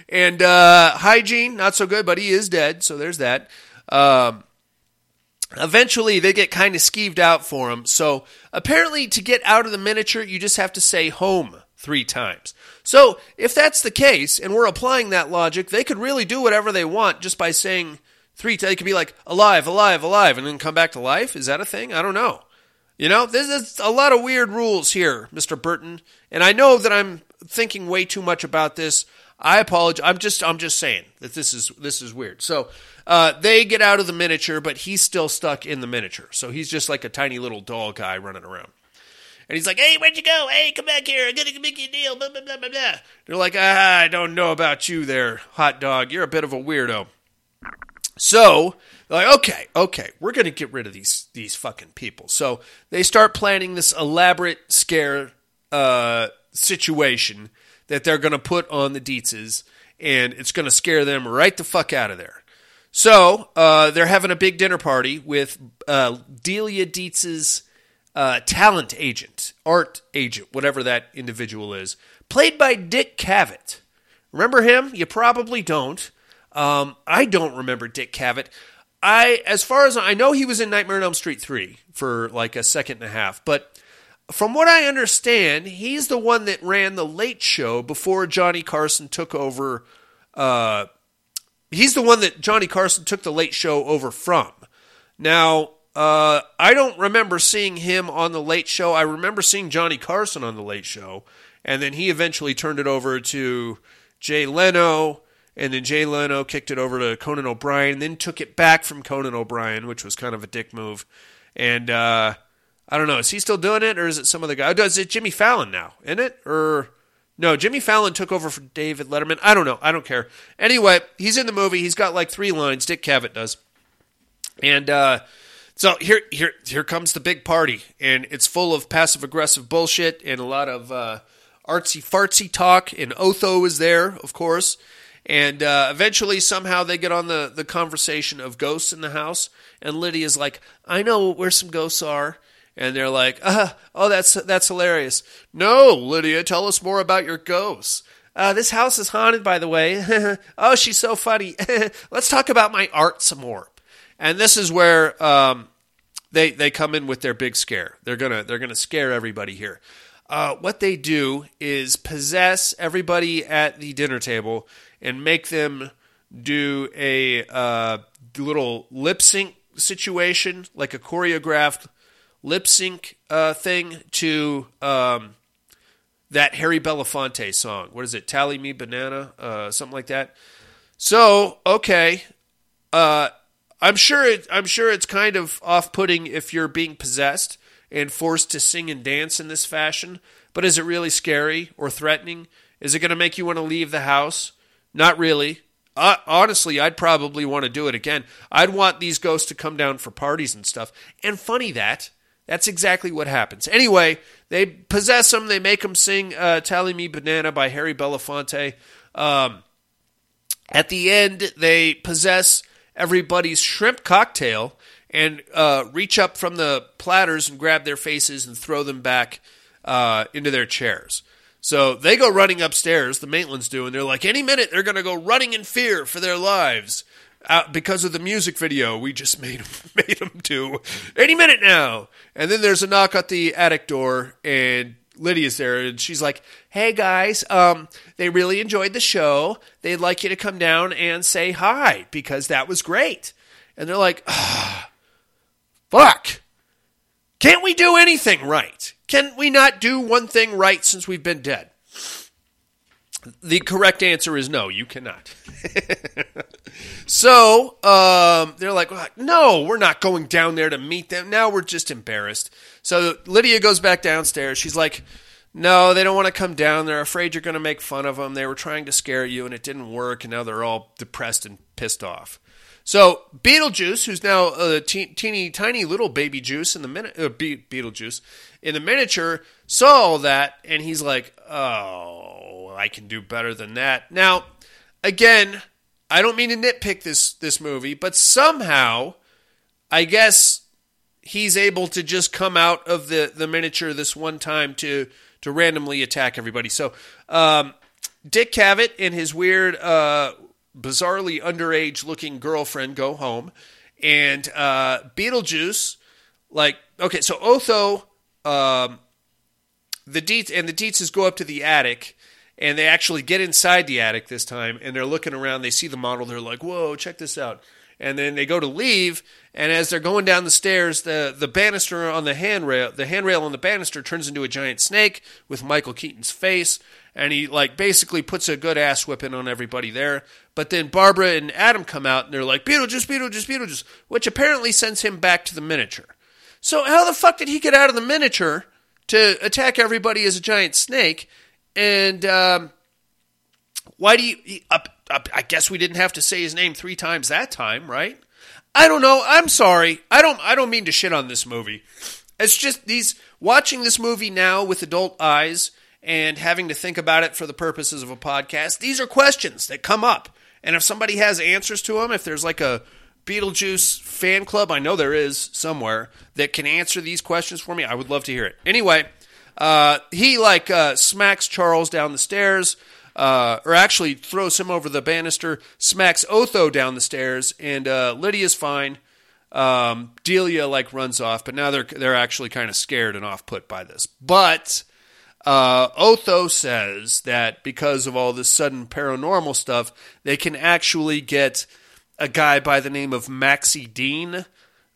and uh, hygiene not so good, but he is dead, so there's that. Um, eventually, they get kind of skeeved out for him. So apparently, to get out of the miniature, you just have to say home three times. So, if that's the case, and we're applying that logic, they could really do whatever they want just by saying three times. They could be like, alive, alive, alive, and then come back to life. Is that a thing? I don't know. You know, there's a lot of weird rules here, Mr. Burton. And I know that I'm thinking way too much about this. I apologize. I'm just I'm just saying that this is this is weird. So uh, they get out of the miniature, but he's still stuck in the miniature. So he's just like a tiny little doll guy running around. And he's like, hey, where'd you go? Hey, come back here. I'm to make you a deal. Blah, blah, blah, blah, blah. They're like, ah, I don't know about you there, hot dog. You're a bit of a weirdo. So, like, okay, okay, we're to get rid of these, these fucking people. So they start planning this elaborate scare uh, situation that they're going to put on the Deetzes, and it's going to scare them right the fuck out of there. So uh, they're having a big dinner party with uh, Delia Deetz's uh, talent agent, art agent, whatever that individual is, played by Dick Cavett. Remember him? You probably don't. Um, I don't remember Dick Cavett. I, as far as I know, he was in Nightmare on Elm Street three for like a second and a half. But from what I understand, he's the one that ran the Late Show before Johnny Carson took over. Uh, he's the one that Johnny Carson took the Late Show over from. Now, uh, I don't remember seeing him on the Late Show. I remember seeing Johnny Carson on the Late Show, and then he eventually turned it over to Jay Leno, and then Jay Leno kicked it over to Conan O'Brien, then took it back from Conan O'Brien, which was kind of a dick move. And uh, I don't know, is he still doing it, or is it some other guy? Oh, is it Jimmy Fallon now? In it, or no? Jimmy Fallon took over for David Letterman. I don't know. I don't care. Anyway, he's in the movie. He's got like three lines. Dick Cavett does, and. uh so here, here, here comes the big party, and it's full of passive aggressive bullshit and a lot of uh, artsy fartsy talk. And Otho is there, of course, And uh, eventually, somehow, they get on the, the conversation of ghosts in the house. And Lydia's like, I know where some ghosts are. And they're like, uh, oh, that's, that's hilarious. No, Lydia, tell us more about your ghosts. Uh, this house is haunted, by the way. [LAUGHS] oh, she's so funny. [LAUGHS] Let's talk about my art some more. And this is where um, they they come in with their big scare. They're gonna they're gonna scare everybody here. Uh, what they do is possess everybody at the dinner table and make them do a uh, little lip sync situation, like a choreographed lip sync uh, thing to um, that Harry Belafonte song. What is it? Tally Me Banana, uh, something like that. So okay, uh, I'm sure it, I'm sure it's kind of off-putting if you're being possessed and forced to sing and dance in this fashion. But is it really scary or threatening? Is it going to make you want to leave the house? Not really. Uh, honestly, I'd probably want to do it again. I'd want these ghosts to come down for parties and stuff. And funny that that's exactly what happens. Anyway, they possess them. They make them sing uh, "Tally Me Banana" by Harry Belafonte. Um, at the end, they possess everybody's shrimp cocktail and uh, reach up from the platters and grab their faces and throw them back uh, into their chairs. So they go running upstairs, the Maitlands do, and they're like, any minute they're going to go running in fear for their lives uh, because of the music video we just made [LAUGHS] made them do. Any minute now. And then there's a knock at the attic door, and Lydia's there, and she's like, "Hey guys, um, they really enjoyed the show. They'd like you to come down and say hi because that was great." And they're like, ah, "Fuck! Can't we do anything right? Can we not do one thing right since we've been dead?" The correct answer is no, you cannot. [LAUGHS] so um, they're like, no, we're not going down there to meet them. Now we're just embarrassed. So Lydia goes back downstairs. She's like, no, they don't want to come down. They're afraid you're going to make fun of them. They were trying to scare you, and it didn't work, and now they're all depressed and pissed off. So Beetlejuice, who's now a te- teeny tiny little baby juice in the min- uh, Be- Beetlejuice in the miniature, saw all that, and he's like, "Oh, I can do better than that." Now, again, I don't mean to nitpick this this movie, but somehow, I guess he's able to just come out of the the miniature this one time to to randomly attack everybody. So, um, Dick Cavett and his weird, uh, bizarrely underage looking girlfriend go home, and uh, Beetlejuice, like, okay, so Otho, um, the Deetz and the Deetzes go up to the attic. And they actually get inside the attic this time, and they're looking around. They see the model. They're like, "Whoa, check this out!" and then they go to leave and as they're going down the stairs the the banister on the handrail the handrail on the banister turns into a giant snake with Michael Keaton's face and he like basically puts a good ass whipping on everybody there but then Barbara and Adam come out and they're like Beetlejuice Beetlejuice Beetlejuice which apparently sends him back to the miniature so how the fuck did he get out of the miniature to attack everybody as a giant snake and um, why do you? I guess we didn't have to say his name three times that time, right? I don't know. I'm sorry. I don't. I don't mean to shit on this movie. It's just these watching this movie now with adult eyes and having to think about it for the purposes of a podcast. These are questions that come up, and if somebody has answers to them, if there's like a Beetlejuice fan club, I know there is somewhere that can answer these questions for me. I would love to hear it. Anyway, uh, he like uh, smacks Charles down the stairs uh, or actually throws him over the banister, smacks Otho down the stairs, and uh, Lydia's fine. Um, Delia like runs off, but now they're they're actually kind of scared and off put by this. But uh, Otho says that because of all this sudden paranormal stuff, they can actually get a guy by the name of Maxie Dean,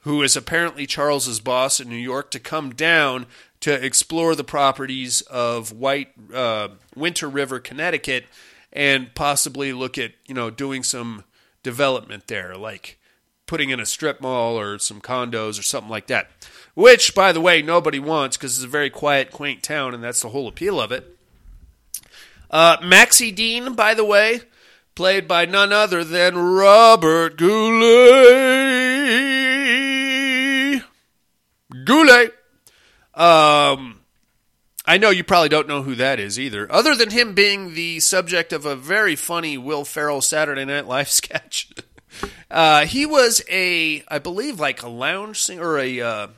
who is apparently Charles's boss in New York, to come down to explore the properties of White uh, Winter River, Connecticut, and possibly look at you know doing some development there, like putting in a strip mall or some condos or something like that. Which, by the way, nobody wants because it's a very quiet, quaint town, and that's the whole appeal of it. Uh, Maxie Dean, by the way, played by none other than Robert Goulet. Goulet. Um, I know you probably don't know who that is either, other than him being the subject of a very funny Will Ferrell Saturday Night Live [LAUGHS] sketch. uh, he was a, I believe, like a lounge singer or a, uh,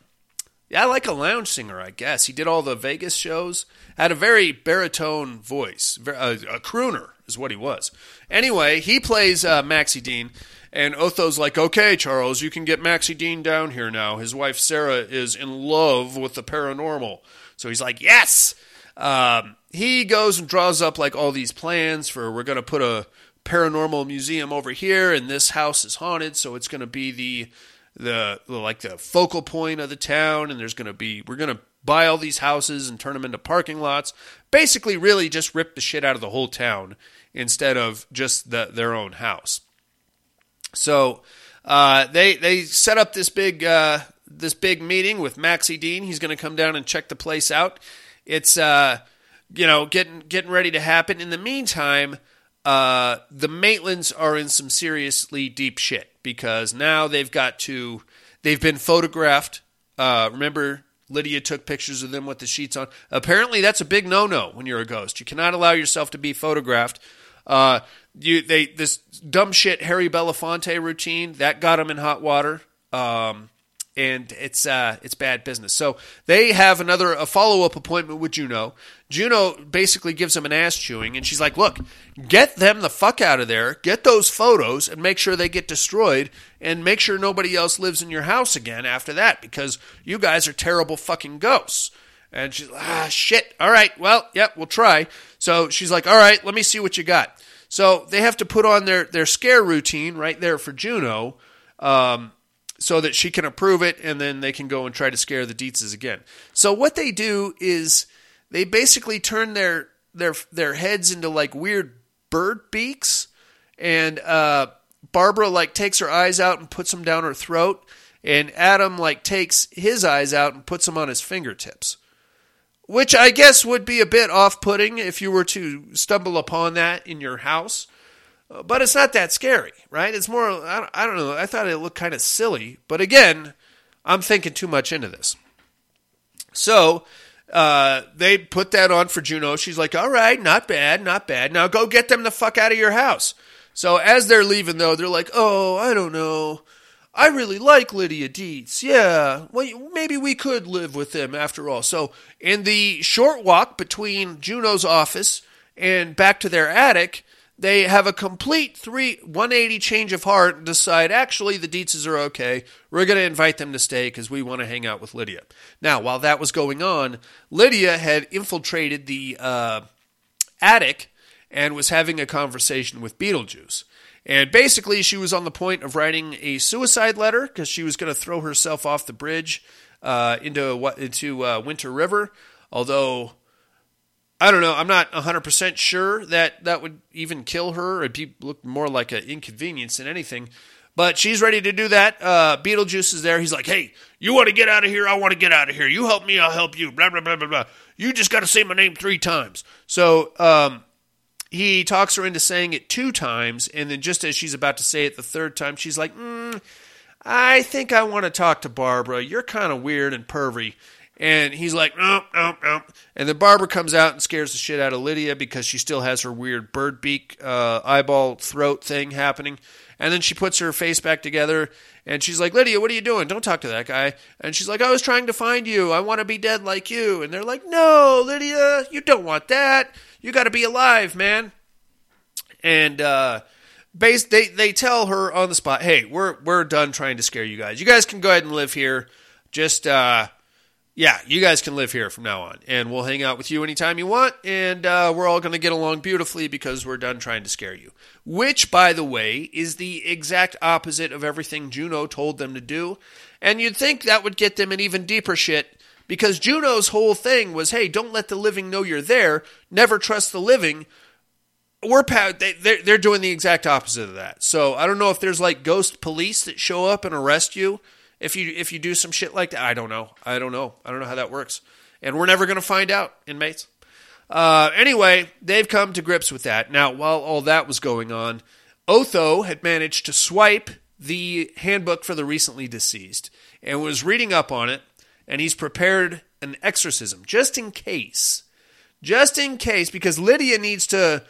yeah, like a lounge singer, I guess. He did all the Vegas shows. Had a very baritone voice, a, a crooner is what he was. Anyway, he plays uh, Maxie Dean, and Otho's like, "Okay, Charles, you can get Maxie Dean down here now. His wife Sarah is in love with the paranormal." So he's like, "Yes." Um, he goes and draws up like all these plans for we're going to put a paranormal museum over here, and this house is haunted, so it's going to be the the like the focal point of the town, and there's going to be we're going to buy all these houses and turn them into parking lots. Basically, really just rip the shit out of the whole town instead of just the, their own house. So uh, they they set up this big uh, this big meeting with Maxie Dean. He's going to come down and check the place out. It's uh, you know getting getting ready to happen. In the meantime, uh, the Maitlands are in some seriously deep shit because now they've got to they've been photographed. Uh, remember, Lydia took pictures of them with the sheets on. Apparently, that's a big no-no when you're a ghost. You cannot allow yourself to be photographed. Uh, you they this dumb shit Harry Belafonte routine that got him in hot water. Um, and it's uh, it's bad business. So they have another a follow up appointment with Juno. Juno basically gives him an ass chewing, and she's like, "Look, get them the fuck out of there. Get those photos, and make sure they get destroyed, and make sure nobody else lives in your house again after that, because you guys are terrible fucking ghosts." And she's like, "Ah, shit. All right, well, yep, we'll try." So she's like, "All right, let me see what you got." So they have to put on their their scare routine right there for Juno. Um, so that she can approve it and then they can go and try to scare the Deetzes again. So what they do is they basically turn their their their heads into like weird bird beaks and uh, Barbara like takes her eyes out and puts them down her throat and Adam like takes his eyes out and puts them on his fingertips. Which I guess would be a bit off-putting if you were to stumble upon that in your house but it's not that scary, right? It's more, I don't, I don't know. I thought it looked kind of silly, but again, I'm thinking too much into this. So uh, they put that on for Juno. She's like, all right, not bad, not bad. Now go get them the fuck out of your house. So as they're leaving, though, they're like, oh, I don't know. I really like Lydia Deetz. Yeah, well, maybe we could live with them after all. So in the short walk between Juno's office and back to their attic, they have a complete three 180 change of heart and decide actually the Deetzes are okay. We're going to invite them to stay because we want to hang out with Lydia. Now, while that was going on, Lydia had infiltrated the uh, attic and was having a conversation with Beetlejuice. And basically, she was on the point of writing a suicide letter because she was going to throw herself off the bridge uh, into what into uh, Winter River. Although I don't know. I'm not 100% sure that that would even kill her. It'd be, look more like an inconvenience than anything. But she's ready to do that. Uh, Beetlejuice is there. He's like, hey, you want to get out of here? I want to get out of here. You help me, I'll help you. Blah, blah, blah, blah, blah. You just got to say my name three times. So um, he talks her into saying it two times. And then just as she's about to say it the third time, she's like, mm, I think I want to talk to Barbara. You're kind of weird and pervy. And he's like, nope, nope, nope. And then Barbara comes out and scares the shit out of Lydia because she still has her weird bird beak, uh, eyeball, throat thing happening. And then she puts her face back together and she's like, Lydia, what are you doing? Don't talk to that guy. And she's like, I was trying to find you. I want to be dead like you. And they're like, no, Lydia, you don't want that. You got to be alive, man. And, uh, base, they, they tell her on the spot, hey, we're, we're done trying to scare you guys. You guys can go ahead and live here. Just, uh, yeah, you guys can live here from now on, and we'll hang out with you anytime you want, and uh, we're all going to get along beautifully because we're done trying to scare you. Which, by the way, is the exact opposite of everything Juno told them to do, and you'd think that would get them in even deeper shit because Juno's whole thing was, hey, don't let the living know you're there, never trust the living. We're they, they're, they're doing the exact opposite of that. So I don't know if there's like ghost police that show up and arrest you if you if you do some shit like that. I don't know. I don't know. I don't know how that works, and we're never going to find out, inmates. Uh, anyway, they've come to grips with that. Now, while all that was going on, Otho had managed to swipe the handbook for the recently deceased and was reading up on it. and he's prepared an exorcism just in case. Just in case, because Lydia needs to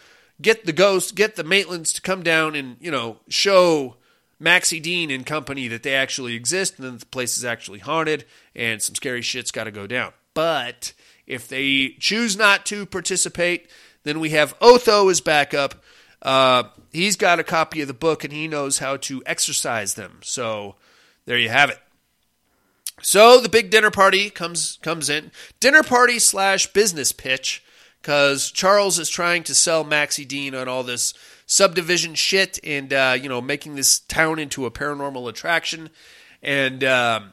get the ghost, get the Maitlands to come down and, you know, show Maxie Dean and company that they actually exist and that the place is actually haunted and some scary shit's got to go down. But if they choose not to participate, then we have Otho as backup. Uh, he's got a copy of the book and he knows how to exercise them. So there you have it. So the big dinner party comes comes in. Dinner party slash business pitch because Charles is trying to sell Maxie Dean on all this subdivision shit and uh, you know making this town into a paranormal attraction. And um,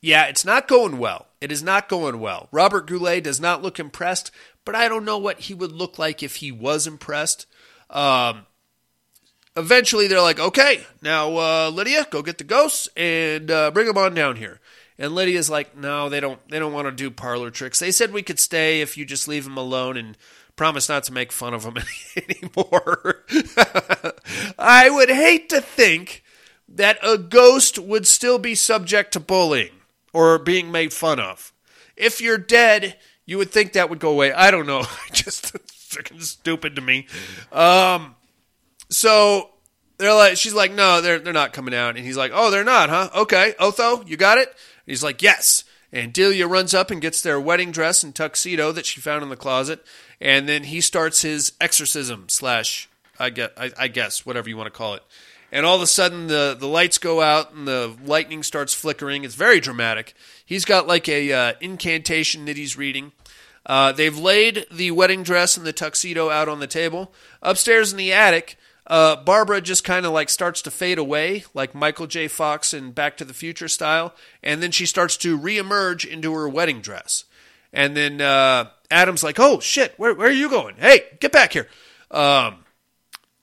yeah, it's not going well. It is not going well. Robert Goulet does not look impressed, but I don't know what he would look like if he was impressed. Um, eventually, they're like, okay, now uh, Lydia, go get the ghosts and uh, bring them on down here. And Lydia's like, no, they don't. They don't want to do parlor tricks. They said we could stay if you just leave them alone and promise not to make fun of them [LAUGHS] anymore. I would hate to think that a ghost would still be subject to bullying or being made fun of. If you're dead, you would think that would go away. I don't know. [LAUGHS] Just freaking stupid to me. Um, so they're like, she's like, no, they're they're not coming out, and he's like, oh, they're not, huh? Okay, Otho, you got it. And he's like, yes. And Delia runs up and gets their wedding dress and tuxedo that she found in the closet, and then he starts his exorcism slash, I guess, I, I guess whatever you want to call it. And all of a sudden, the, the lights go out and the lightning starts flickering. It's very dramatic. He's got like a uh, incantation that he's reading. Uh, they've laid the wedding dress and the tuxedo out on the table. Upstairs in the attic, uh, Barbara just kind of like starts to fade away, like Michael J. Fox in Back to the Future style, and then she starts to reemerge into her wedding dress. And then uh, Adam's like, "Oh shit, where where are you going? Hey, get back here!" Um,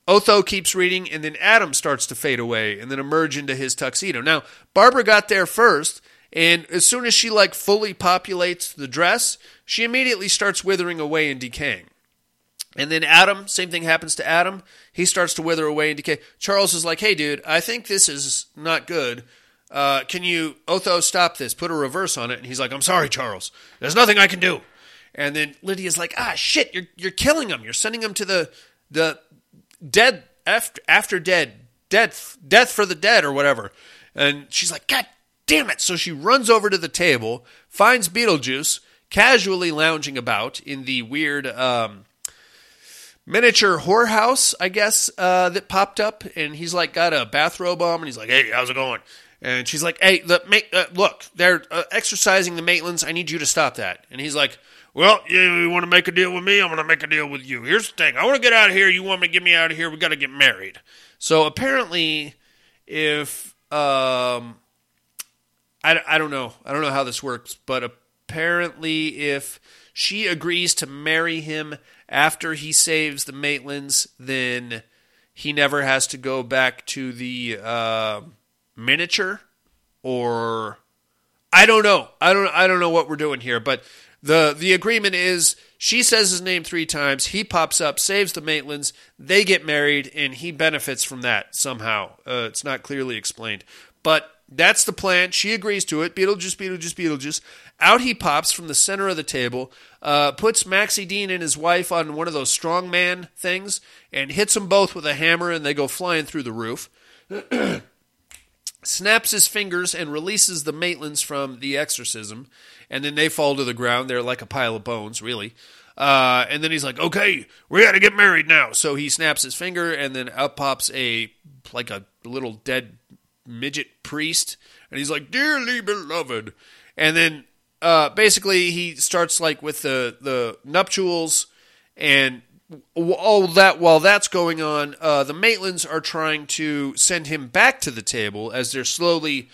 Otho keeps reading, and then Adam starts to fade away and then emerge into his tuxedo. Now, Barbara got there first, and as soon as she like fully populates the dress, she immediately starts withering away and decaying. And then Adam, same thing happens to Adam. He starts to wither away and decay. Charles is like, "Hey, dude, I think this is not good. Uh, can you, Otho, stop this? Put a reverse on it." And he's like, "I'm sorry, Charles. There's nothing I can do." And then Lydia's like, "Ah, shit! You're you're killing him. You're sending him to the the dead after after dead death death for the dead or whatever." And she's like, "God damn it!" So she runs over to the table, finds Beetlejuice casually lounging about in the weird. Um, miniature whorehouse, I guess, uh, that popped up, and he's like got a bathrobe on, and he's like, "Hey, how's it going?" And she's like, "Hey, the ma- uh, look, they're uh, exercising the Maitlands. I need you to stop that." And he's like, "Well, you, want to make a deal with me? I'm going to make a deal with you. Here's the thing: I want to get out of here. You want me to get me out of here? We got to get married." So apparently, if um, I, I don't know, I don't know how this works, but apparently, if she agrees to marry him after he saves the Maitlands, then he never has to go back to the uh, miniature, or I don't know. I don't. I don't know what we're doing here, but the the agreement is she says his name three times. He pops up, saves the Maitlands. They get married, and he benefits from that somehow. Uh, it's not clearly explained, but that's the plan. She agrees to it. Beetlejuice, Beetlejuice, Beetlejuice. Out he pops from the center of the table, uh, puts Maxie Dean and his wife on one of those strongman things, and hits them both with a hammer, and they go flying through the roof. [CLEARS THROAT] Snaps his fingers and releases the Maitlands from the exorcism, and then they fall to the ground. They're like a pile of bones, really. Uh, and then he's like, "Okay, we got to get married now." So he snaps his finger, and then up pops a like a little dead midget priest, and he's like, "Dearly beloved," and then uh, basically he starts like with the the nuptials and all that while that's going on, uh, the Maitlands are trying to send him back to the table as they're slowly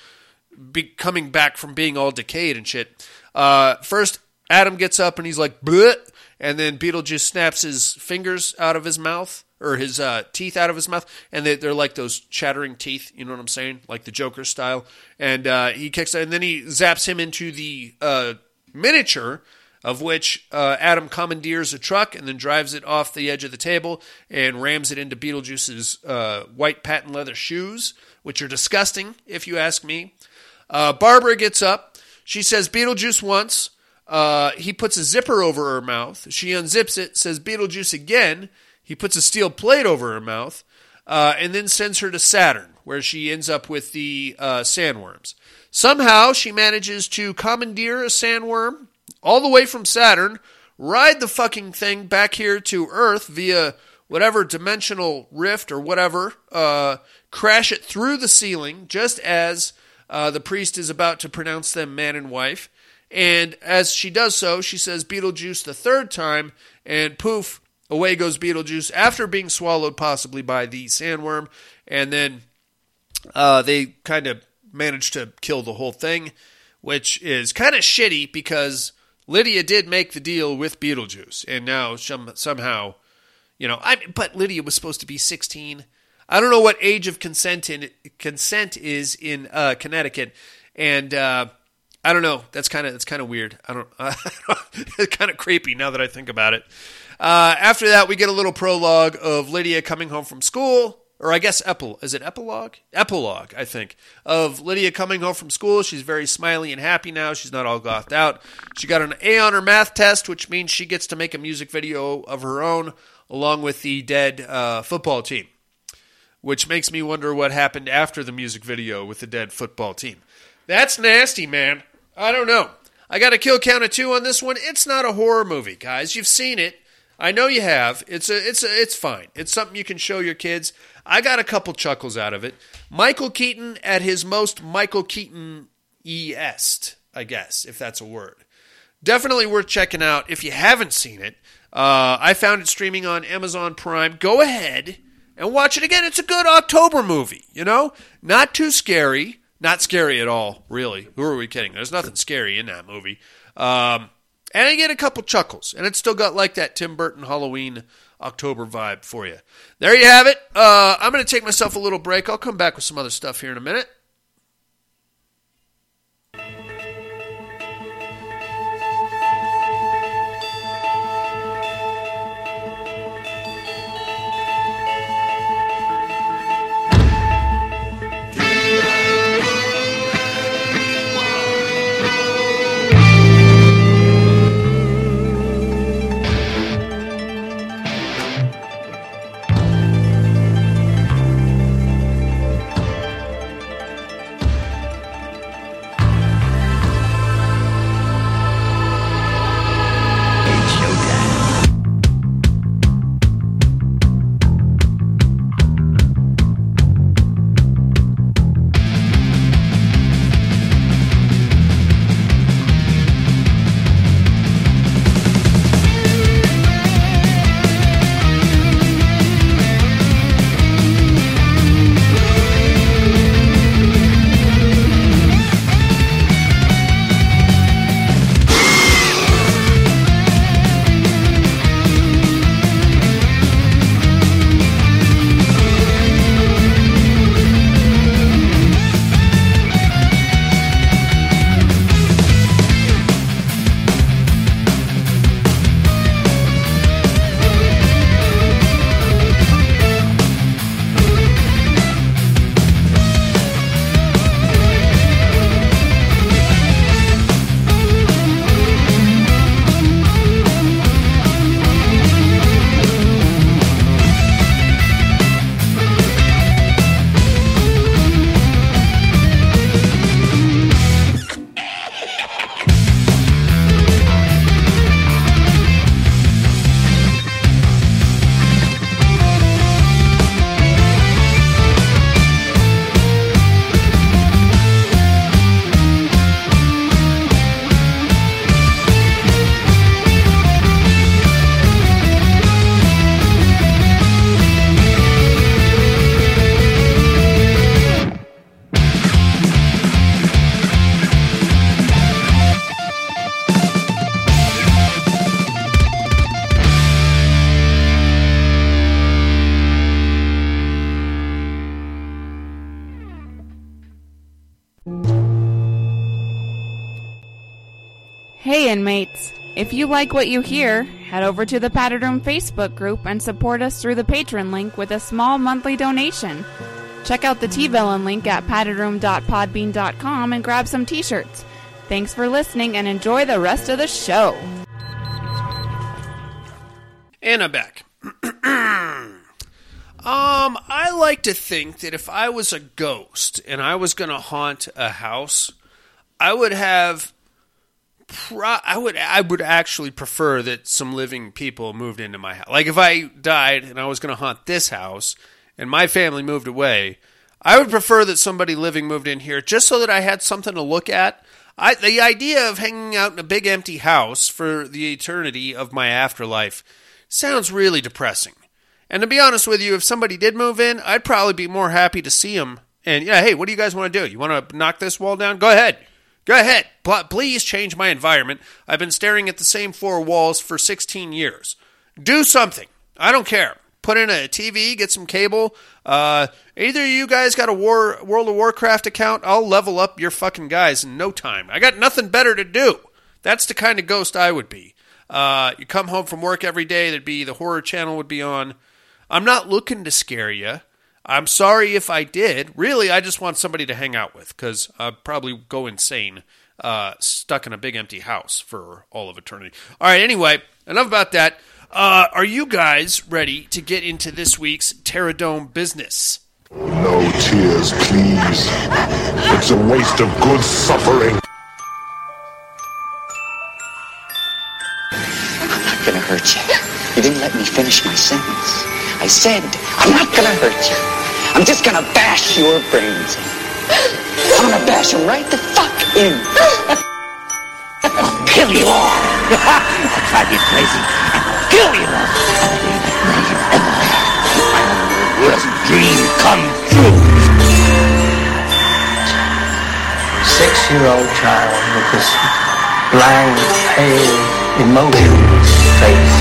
be- coming back from being all decayed and shit. Uh, first, Adam gets up and he's like, Bleh! and then Beetlejuice snaps his fingers out of his mouth or his uh, teeth out of his mouth, and they, are like those chattering teeth. You know what I'm saying, like the Joker style. And uh, he kicks, and then he zaps him into the uh, miniature, of which uh, Adam commandeers a truck and then drives it off the edge of the table and rams it into Beetlejuice's uh, white patent leather shoes, which are disgusting, if you ask me. Uh, Barbara gets up. She says Beetlejuice once. He puts a zipper over her mouth. She unzips it, says Beetlejuice again. He puts a steel plate over her mouth, uh, and then sends her to Saturn, where she ends up with the uh, sandworms. Somehow she manages to commandeer a sandworm all the way from Saturn, ride the fucking thing back here to Earth via whatever dimensional rift or whatever, uh, crash it through the ceiling just as uh, the priest is about to pronounce them man and wife. And as she does so, she says Beetlejuice the third time, and poof, away goes Beetlejuice after being swallowed possibly by the sandworm. And then uh, they kind of manage to kill the whole thing, which is kind of shitty because Lydia did make the deal with Beetlejuice, and now some, somehow, you know, I but Lydia was supposed to be 16. I don't know what age of consent in consent is in uh, Connecticut, and uh, I don't know. That's kind of that's kind of weird. I don't. [LAUGHS] Uh, it's kind of creepy now that I think about it. Uh, after that, we get a little prologue of Lydia coming home from school, or I guess epil is it epilogue? Epilogue, I think, of Lydia coming home from school. She's very smiley and happy now. She's not all gothed out. She got an A on her math test, which means she gets to make a music video of her own along with the dead uh, football team which makes me wonder what happened after the music video with the dead football team. That's nasty, man. I don't know. I got a kill count of two on this one. It's not a horror movie, guys. You've seen it. I know you have. It's a, it's a, it's fine. It's something you can show your kids. I got a couple chuckles out of it. Michael Keaton at his most Michael Keaton est, I guess, if that's a word. Definitely worth checking out if you haven't seen it. Uh, I found it streaming on Amazon Prime. Go ahead and watch it again. It's a good October movie, you know? Not too scary. Not scary at all, really. Who are we kidding? There's nothing scary in that movie. Um, and I get a couple chuckles, and it's still got like that Tim Burton Halloween October vibe for you. There you have it. Uh, I'm going to take myself a little break. I'll come back with some other stuff here in a minute. Hey, inmates. If you like what you hear, head over to the Padded Room Facebook group and support us through the Patreon link with a small monthly donation. Check out the T-Villain link at paddedroom.podbean.com and grab some t-shirts. Thanks for listening and enjoy the rest of the show. Anna I'm [CLEARS THROAT] um, I like to think that if I was a ghost and I was going to haunt a house, I would have. Pro- I would. I would actually prefer that some living people moved into my house. Like if I died and I was going to haunt this house, and my family moved away, I would prefer that somebody living moved in here just so that I had something to look at. I, the idea of hanging out in a big empty house for the eternity of my afterlife sounds really depressing. And to be honest with you, if somebody did move in, I'd probably be more happy to see them. And yeah, hey, what do you guys want to do? You want to knock this wall down? Go ahead. Go ahead. Pl- Please change my environment. I've been staring at the same four walls for 16 years. Do something. I don't care. Put in a TV, get some cable. Uh, either you guys got a War World of Warcraft account, I'll level up your fucking guys in no time. I got nothing better to do. That's the kind of ghost I would be. Uh, you come home from work every day, there'd be the horror channel would be on. I'm not looking to scare you. I'm sorry if I did. Really, I just want somebody to hang out with because I'd probably go insane uh, stuck in a big empty house for all of eternity. All right, anyway, enough about that. Uh, are you guys ready to get into this week's Terradome business? No tears, please. It's a waste of good suffering. I'm not gonna hurt you. You didn't let me finish my sentence. I said, I'm not gonna hurt you. I'm just gonna bash your brains in. I'm gonna bash them right the fuck in. I'll [LAUGHS] kill you all. I'll drive you crazy. I'll kill you all. I'll leave that night you ever had. My worst dream come true. Six-year-old child with this blank, pale, emotionless face,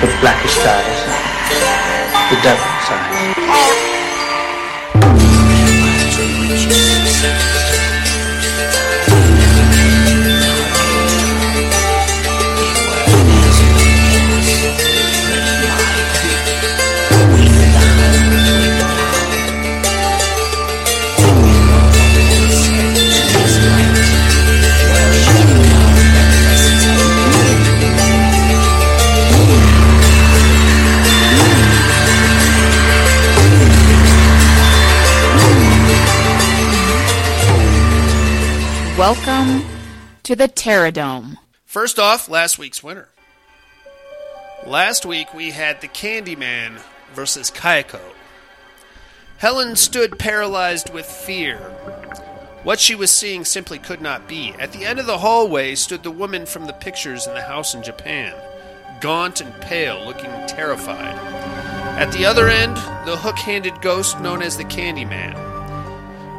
with blackish eyes, the devil's eyes. To the Terradome. First off, last week's winner. Last week we had the Candyman versus Kayako. Helen stood paralyzed with fear. What she was seeing simply could not be. At the end of the hallway stood the woman from the pictures in the house in Japan, gaunt and pale, looking terrified. At the other end, the hook handed ghost known as the Candyman.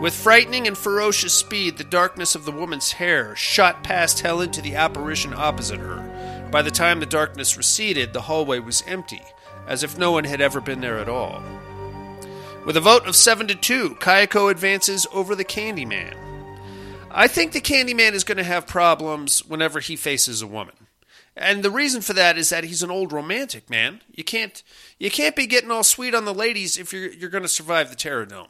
With frightening and ferocious speed, the darkness of the woman's hair shot past Helen to the apparition opposite her. By the time the darkness receded, the hallway was empty, as if no one had ever been there at all. With a vote of 7 to 2, Kayako advances over the Candyman. I think the Candyman is going to have problems whenever he faces a woman. And the reason for that is that he's an old romantic, man. You can't you can't be getting all sweet on the ladies if you're you're going to survive the Terror Dome.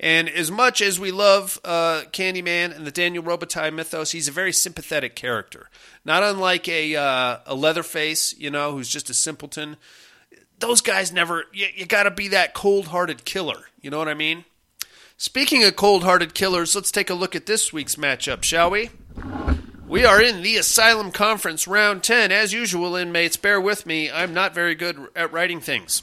And as much as we love uh, Candyman and the Daniel Robitaille mythos, he's a very sympathetic character. Not unlike a uh, a Leatherface, you know, who's just a simpleton. Those guys never. You, you got to be that cold-hearted killer. You know what I mean? Speaking of cold-hearted killers, let's take a look at this week's matchup, shall we? We are in the Asylum Conference, round 10. As usual, inmates, bear with me. I'm not very good at writing things.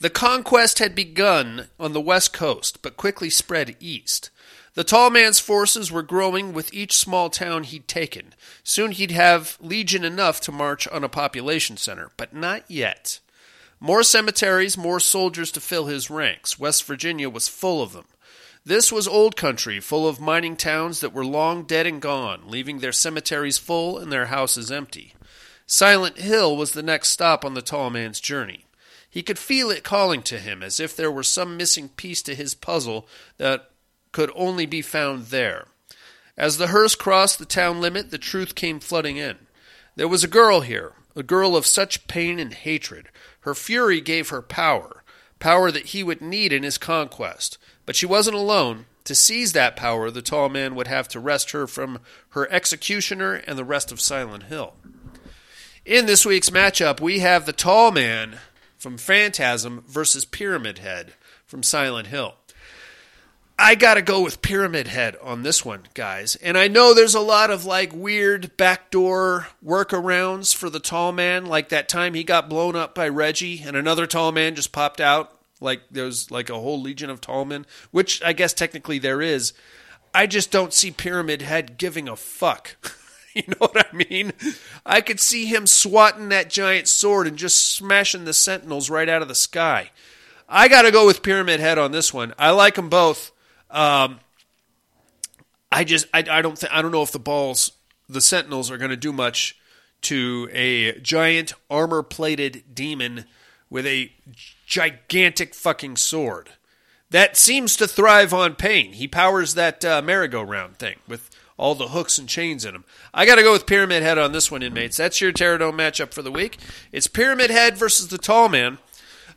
The conquest had begun on the west coast, but quickly spread east. The tall man's forces were growing with each small town he'd taken. Soon he'd have legion enough to march on a population center, but not yet. More cemeteries, more soldiers to fill his ranks. West Virginia was full of them. This was old country, full of mining towns that were long dead and gone, leaving their cemeteries full and their houses empty. Silent Hill was the next stop on the tall man's journey. He could feel it calling to him, as if there were some missing piece to his puzzle that could only be found there. As the hearse crossed the town limit, the truth came flooding in. There was a girl here, a girl of such pain and hatred. Her fury gave her power, power that he would need in his conquest. But she wasn't alone. To seize that power, the tall man would have to wrest her from her executioner and the rest of Silent Hill. In this week's matchup, we have the tall man from Phantasm versus Pyramid Head from Silent Hill. I gotta go with Pyramid Head on this one, guys. And I know there's a lot of like weird backdoor workarounds for the tall man, like that time he got blown up by Reggie and another tall man just popped out. Like there's like a whole legion of tall men, which I guess technically there is. I just don't see Pyramid Head giving a fuck. [LAUGHS] [LAUGHS] you know what I mean? I could see him swatting that giant sword and just smashing the sentinels right out of the sky. I got to go with Pyramid Head on this one. I like them both. Um, I just I, I don't th- I don't know if the balls the Sentinels are going to do much to a giant armor plated demon with a gigantic fucking sword that seems to thrive on pain. He powers that uh, merry-go-round thing with all the hooks and chains in them. I got to go with Pyramid Head on this one, inmates. That's your Pterodome matchup for the week. It's Pyramid Head versus the Tall Man.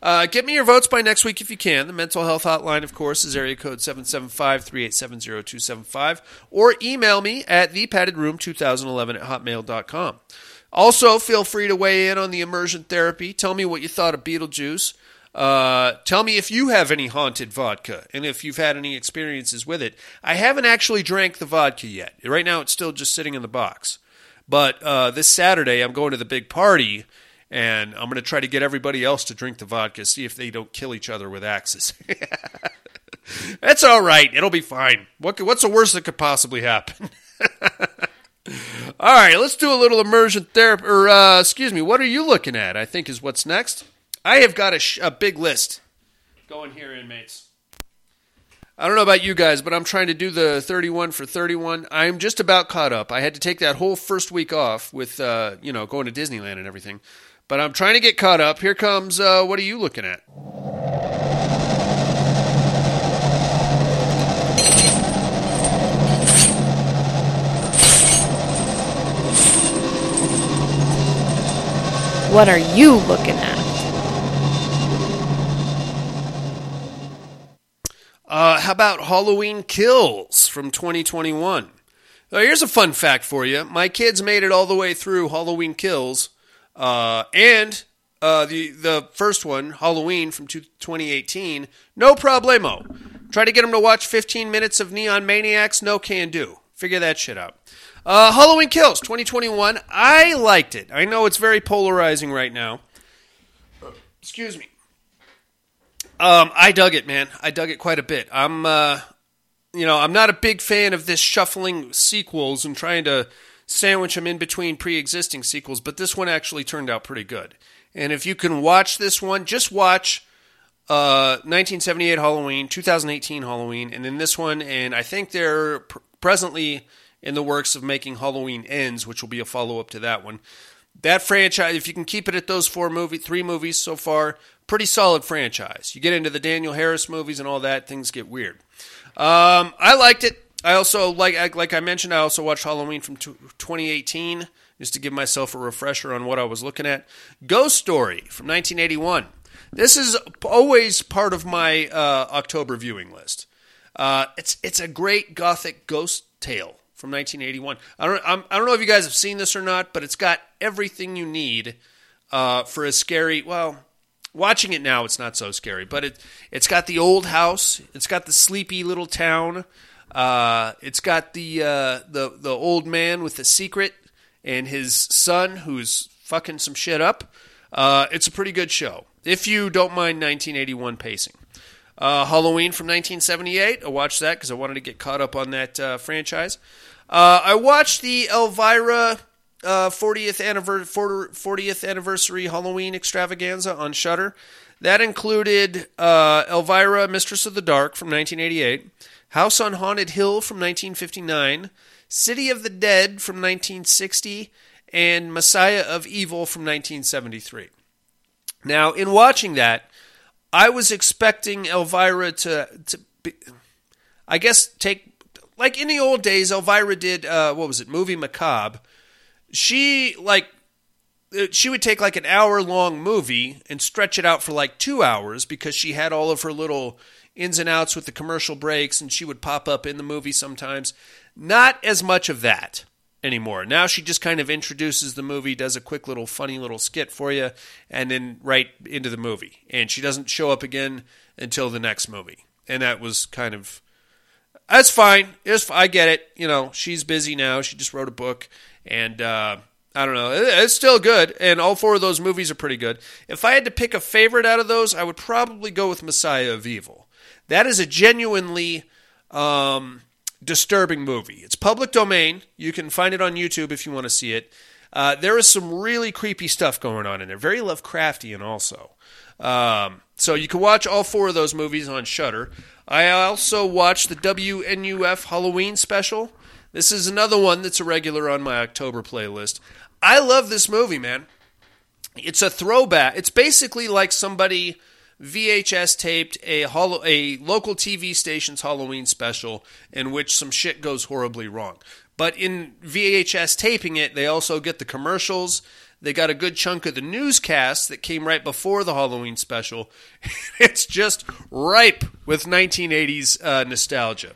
Uh, get me your votes by next week if you can. The mental health hotline, of course, is area code 775-387-0275. Or email me at thepaddedroom2011 at hotmail.com. Also, feel free to weigh in on the immersion therapy. Tell me what you thought of Beetlejuice. Uh, tell me if you have any haunted vodka and if you've had any experiences with it. I haven't actually drank the vodka yet. Right now, it's still just sitting in the box. But uh, this Saturday, I'm going to the big party, and I'm going to try to get everybody else to drink the vodka, see if they don't kill each other with axes. [LAUGHS] That's all right. It'll be fine. What, what's the worst that could possibly happen? [LAUGHS] all right, let's do a little immersion therapy. Or, uh, excuse me, what are you looking at? I think is what's next. I have got a, sh- a big list going here, inmates. I don't know about you guys, but I'm trying to do the 31 for 31. I'm just about caught up. I had to take that whole first week off with, uh, you know, going to Disneyland and everything. But I'm trying to get caught up. Here comes, uh, what are you looking at? What are you looking at? Uh, how about Halloween Kills from 2021? Now, here's a fun fact for you. My kids made it all the way through Halloween Kills, uh, and uh, the the first one, Halloween from 2018, no problemo. Try to get them to watch 15 minutes of Neon Maniacs, no can do. Figure that shit out. Uh, Halloween Kills 2021. I liked it. I know it's very polarizing right now. Excuse me. Um, I dug it, man. I dug it quite a bit. I'm, uh, you know, I'm not a big fan of this shuffling sequels and trying to sandwich them in between pre-existing sequels, but this one actually turned out pretty good. And if you can watch this one, just watch uh, 1978 Halloween, 2018 Halloween, and then this one. And I think they're pr- presently in the works of making Halloween Ends, which will be a follow up to that one. That franchise, if you can keep it at those four movie, three movies so far, pretty solid franchise. You get into the Danielle Harris movies and all that, things get weird. Um, I liked it. I also like, like I mentioned, I also watched Halloween from 2018 just to give myself a refresher on what I was looking at. Ghost Story from 1981. This is always part of my uh, October viewing list. Uh, it's it's a great gothic ghost tale from 1981. I don't I'm, I do not know if you guys have seen this or not, but it's got everything you need uh, for a scary. Well, watching it now, it's not so scary, but it it's got the old house, it's got the sleepy little town, uh, it's got the uh, the the old man with the secret and his son who's fucking some shit up. Uh, it's a pretty good show if you don't mind 1981 pacing. Uh, Halloween from 1978. I watched that because I wanted to get caught up on that uh, franchise. Uh, I watched the Elvira uh, 40th, anniversary, 40th anniversary Halloween extravaganza on Shudder. That included uh, Elvira, Mistress of the Dark from 1988, House on Haunted Hill from 1959, City of the Dead from 1960, and Messiah of Evil from 1973. Now, in watching that, I was expecting Elvira to, to be, I guess, take like in the old days. Elvira did uh, what was it? Movie Macabre. She like uh, she would take like an hour long movie and stretch it out for like two hours because she had all of her little ins and outs with the commercial breaks, and she would pop up in the movie sometimes. Not as much of that anymore. Now she just kind of introduces the movie, does a quick little funny little skit for you, and then right into the movie. And she doesn't show up again until the next movie. And that was kind of that's fine. I get it. You know, she's busy now. She just wrote a book, and uh, I don't know. It's still good, and all four of those movies are pretty good. If I had to pick a favorite out of those, I would probably go with Messiah of Evil. That is a genuinely um, disturbing movie. It's public domain. You can find it on YouTube if you want to see it. Uh, there is some really creepy stuff going on in there. Very Lovecraftian, also. Um, so you can watch all four of those movies on Shudder. I also watched the WNUF Halloween special. This is another one that's a regular on my October playlist. I love this movie, man. It's a throwback. It's basically like somebody VHS taped a holo- a local TV station's Halloween special in which some shit goes horribly wrong. But in VHS taping it, they also get the commercials. They got a good chunk of the newscast that came right before the Halloween special. [LAUGHS] it's just ripe with 1980s uh, nostalgia.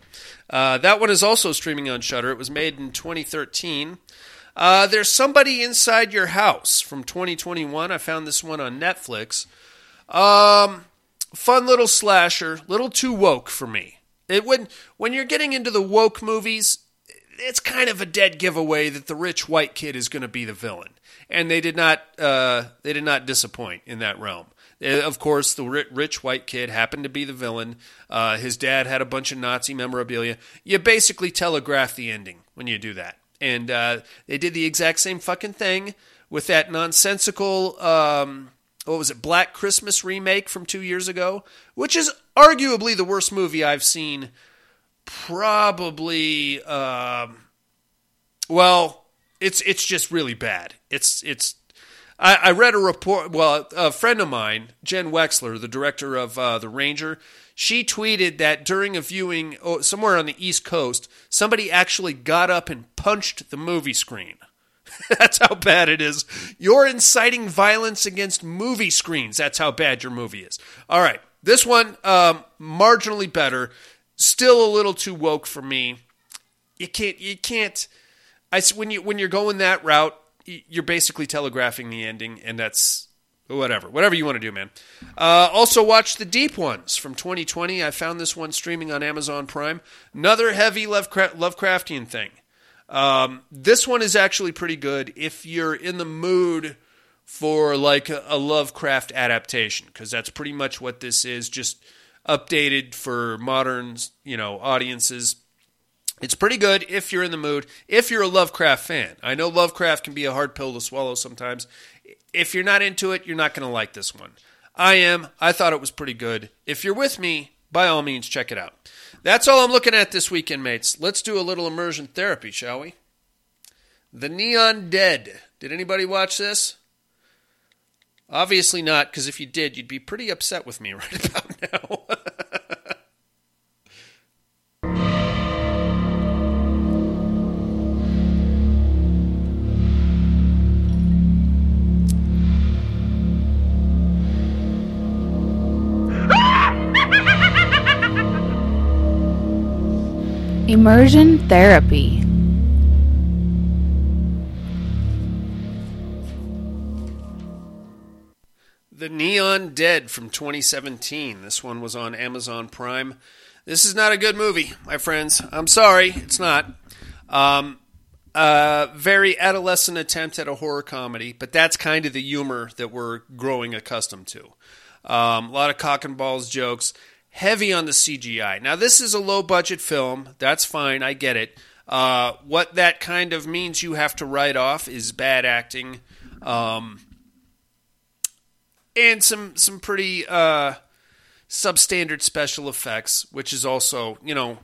Uh, that one is also streaming on Shudder. It was made in 2013. Uh, there's somebody inside your house from 2021. I found this one on Netflix. Um, fun little slasher, little too woke for me. It when when you're getting into the woke movies, it's kind of a dead giveaway that the rich white kid is going to be the villain, and they did not uh, they did not disappoint in that realm. Uh, Of course, the rich white kid happened to be the villain. Uh, his dad had a bunch of Nazi memorabilia. You basically telegraph the ending when you do that, and uh, they did the exact same fucking thing with that nonsensical. Um, what was it, Black Christmas remake from two years ago, which is arguably the worst movie I've seen. Probably, um, well, it's it's just really bad. It's it's. I, I read a report. Well, a friend of mine, Jen Wexler, the director of uh, The Ranger, she tweeted that during a viewing oh, somewhere on the East Coast, somebody actually got up and punched the movie screen. [LAUGHS] That's how bad it is. You're inciting violence against movie screens. That's how bad your movie is. All right. This one, um, marginally better. Still a little too woke for me. You can't, you can't, I, when, you, when you're going that route, you're basically telegraphing the ending, and that's whatever. Whatever you want to do, man. Uh, also, watch The Deep Ones from 2020. I found this one streaming on Amazon Prime. Another heavy Lovecraft, Lovecraftian thing. Um, this one is actually pretty good if you're in the mood for like a, a Lovecraft adaptation, because that's pretty much what this is, just updated for modern, you know, audiences. It's pretty good if you're in the mood. If you're a Lovecraft fan, I know Lovecraft can be a hard pill to swallow sometimes. If you're not into it, you're not going to like this one. I am. I thought it was pretty good. If you're with me, by all means, check it out. That's all I'm looking at this weekend, mates. Let's do a little immersion therapy, shall we? The Neon Dead. Did anybody watch this? Obviously not, because if you did, you'd be pretty upset with me [LAUGHS] right about now. [LAUGHS] Immersion therapy. The Neon Dead from 2017. This one was on Amazon Prime. This is not a good movie, my friends. I'm sorry, it's not. Um, a very adolescent attempt at a horror comedy, but that's kind of the humor that we're growing accustomed to. Um, a lot of cock and balls jokes, heavy on the CGI. Now, this is a low budget film. That's fine. I get it. Uh, what that kind of means you have to write off is bad acting. Um, and some some pretty uh, substandard special effects, which is also you know,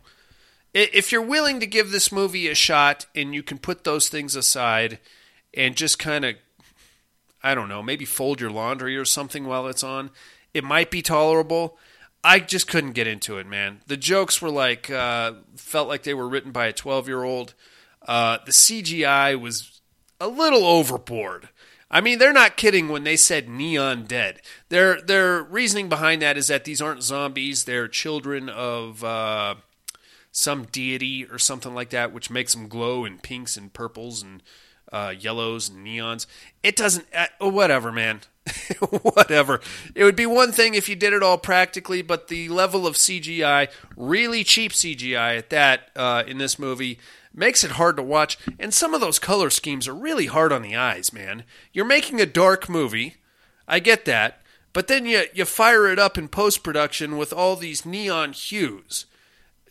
if you're willing to give this movie a shot and you can put those things aside and just kind of, I don't know, maybe fold your laundry or something while it's on, it might be tolerable. I just couldn't get into it, man. The jokes were like uh, felt like they were written by a 12 year old. Uh, the CGI was a little overboard. I mean, they're not kidding when they said neon dead. Their their reasoning behind that is that these aren't zombies; they're children of uh, some deity or something like that, which makes them glow in pinks and purples and uh, yellows and neons. It doesn't. Uh, whatever, man. [LAUGHS] whatever. It would be one thing if you did it all practically, but the level of CGI, really cheap CGI at that, uh, in this movie makes it hard to watch. And some of those color schemes are really hard on the eyes, man. You're making a dark movie. I get that. But then you, you fire it up in post production with all these neon hues.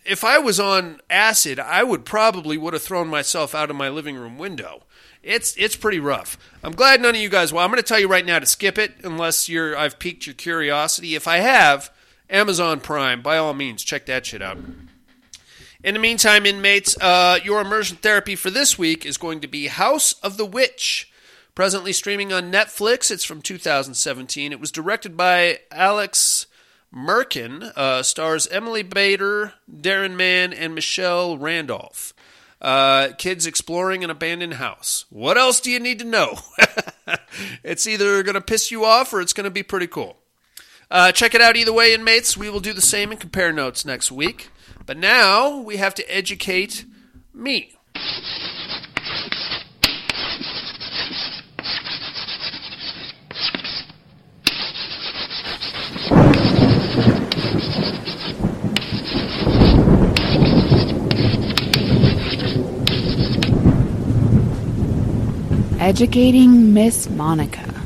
If I was on acid, I would probably would have thrown myself out of my living room window. It's it's pretty rough. I'm glad none of you guys. Well, I'm going to tell you right now to skip it unless you're I've piqued your curiosity. If I have, Amazon Prime, by all means, check that shit out. In the meantime, inmates, uh, your immersion therapy for this week is going to be House of the Witch. Presently streaming on Netflix. It's from 2017. It was directed by Alex Merkin. Uh, stars Emily Bader, Darren Mann, and Michelle Randolph. Uh, kids exploring an abandoned house. What else do you need to know? [LAUGHS] it's either going to piss you off or it's going to be pretty cool. Uh, check it out either way, inmates. We will do the same and compare notes next week. But now we have to educate me. Educating Miss Monica.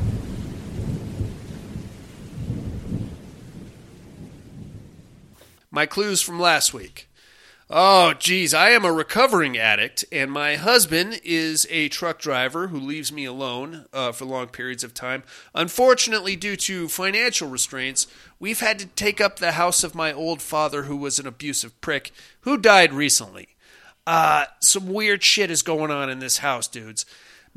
My clues from last week. Oh, geez, I am a recovering addict, and my husband is a truck driver who leaves me alone uh, for long periods of time. Unfortunately, due to financial restraints, we've had to take up the house of my old father, who was an abusive prick, who died recently. Uh, some weird shit is going on in this house, dudes.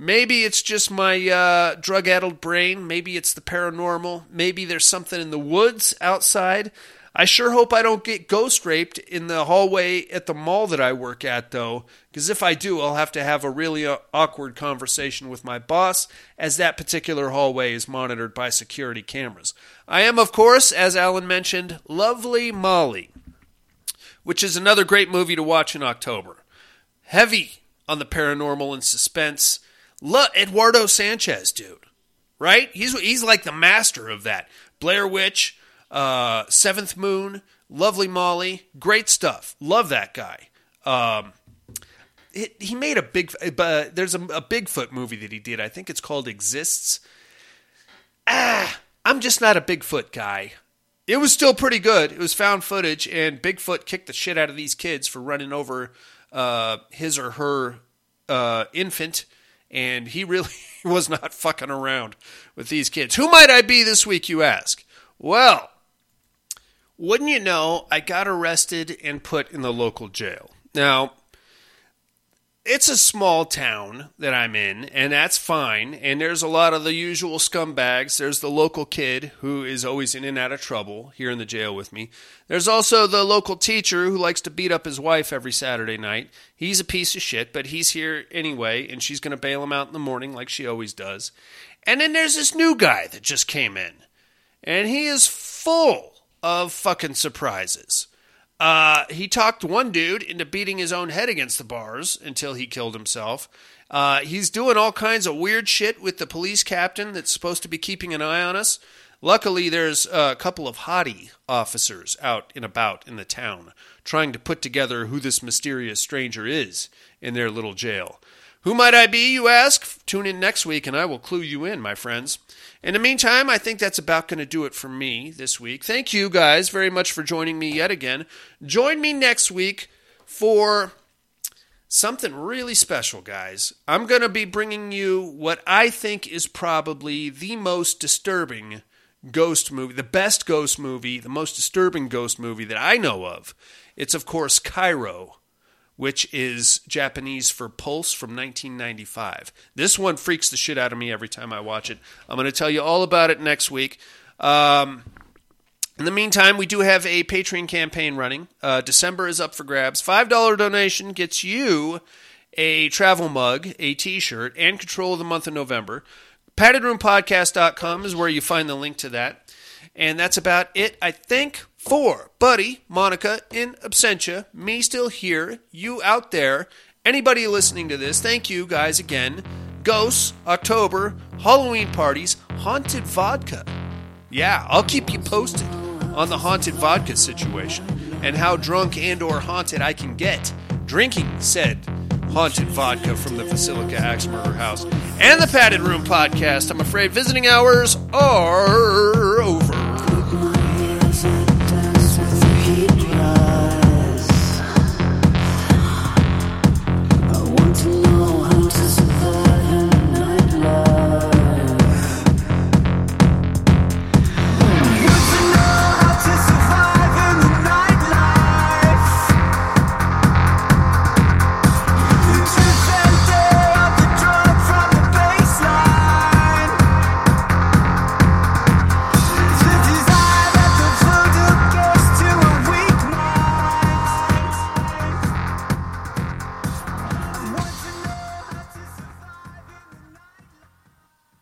Maybe it's just my uh, drug addled brain. Maybe it's the paranormal. Maybe there's something in the woods outside. I sure hope I don't get ghost raped in the hallway at the mall that I work at, though, because if I do, I'll have to have a really uh, awkward conversation with my boss, as that particular hallway is monitored by security cameras. I am, of course, as Alan mentioned, Lovely Molly, which is another great movie to watch in October. Heavy on the paranormal and suspense. Look, Eduardo Sanchez, dude. Right? He's he's like the master of that. Blair Witch, uh, Seventh Moon, Lovely Molly, great stuff. Love that guy. Um, it, he made a big. Uh, there's a, a Bigfoot movie that he did. I think it's called Exists. Ah, I'm just not a Bigfoot guy. It was still pretty good. It was found footage, and Bigfoot kicked the shit out of these kids for running over uh, his or her uh, infant, and he really [LAUGHS] was not fucking around with these kids. Who might I be this week, you ask? Well, wouldn't you know, I got arrested and put in the local jail. Now, it's a small town that I'm in, and that's fine. And there's a lot of the usual scumbags. There's the local kid who is always in and out of trouble here in the jail with me. There's also the local teacher who likes to beat up his wife every Saturday night. He's a piece of shit, but he's here anyway, and she's going to bail him out in the morning like she always does. And then there's this new guy that just came in, and he is full of fucking surprises. Uh, he talked one dude into beating his own head against the bars until he killed himself. Uh, he's doing all kinds of weird shit with the police captain that's supposed to be keeping an eye on us. Luckily, there's a couple of haughty officers out and about in the town trying to put together who this mysterious stranger is in their little jail. Who might I be, you ask? Tune in next week and I will clue you in, my friends. In the meantime, I think that's about going to do it for me this week. Thank you guys very much for joining me yet again. Join me next week for something really special, guys. I'm going to be bringing you what I think is probably the most disturbing ghost movie, the best ghost movie, the most disturbing ghost movie that I know of. It's, of course, Kairo which is Japanese for Pulse from 1995. This one freaks the shit out of me every time I watch it. I'm going to tell you all about it next week. Um, in the meantime, we do have a Patreon campaign running. Uh, December is up for grabs. $5 donation gets you a travel mug, a t shirt, and control of the month of November. PaddedRoomPodcast.com is where you find the link to that. And that's about it, I think, for Buddy, Monica, in absentia, me still here, you out there, anybody listening to this, thank you guys again. Ghosts, October, Halloween parties, haunted vodka. Yeah, I'll keep you posted on the haunted vodka situation and how drunk and or haunted I can get drinking said haunted vodka from the Villisca Axe Murder House and the Padded Room podcast. I'm afraid visiting hours are over.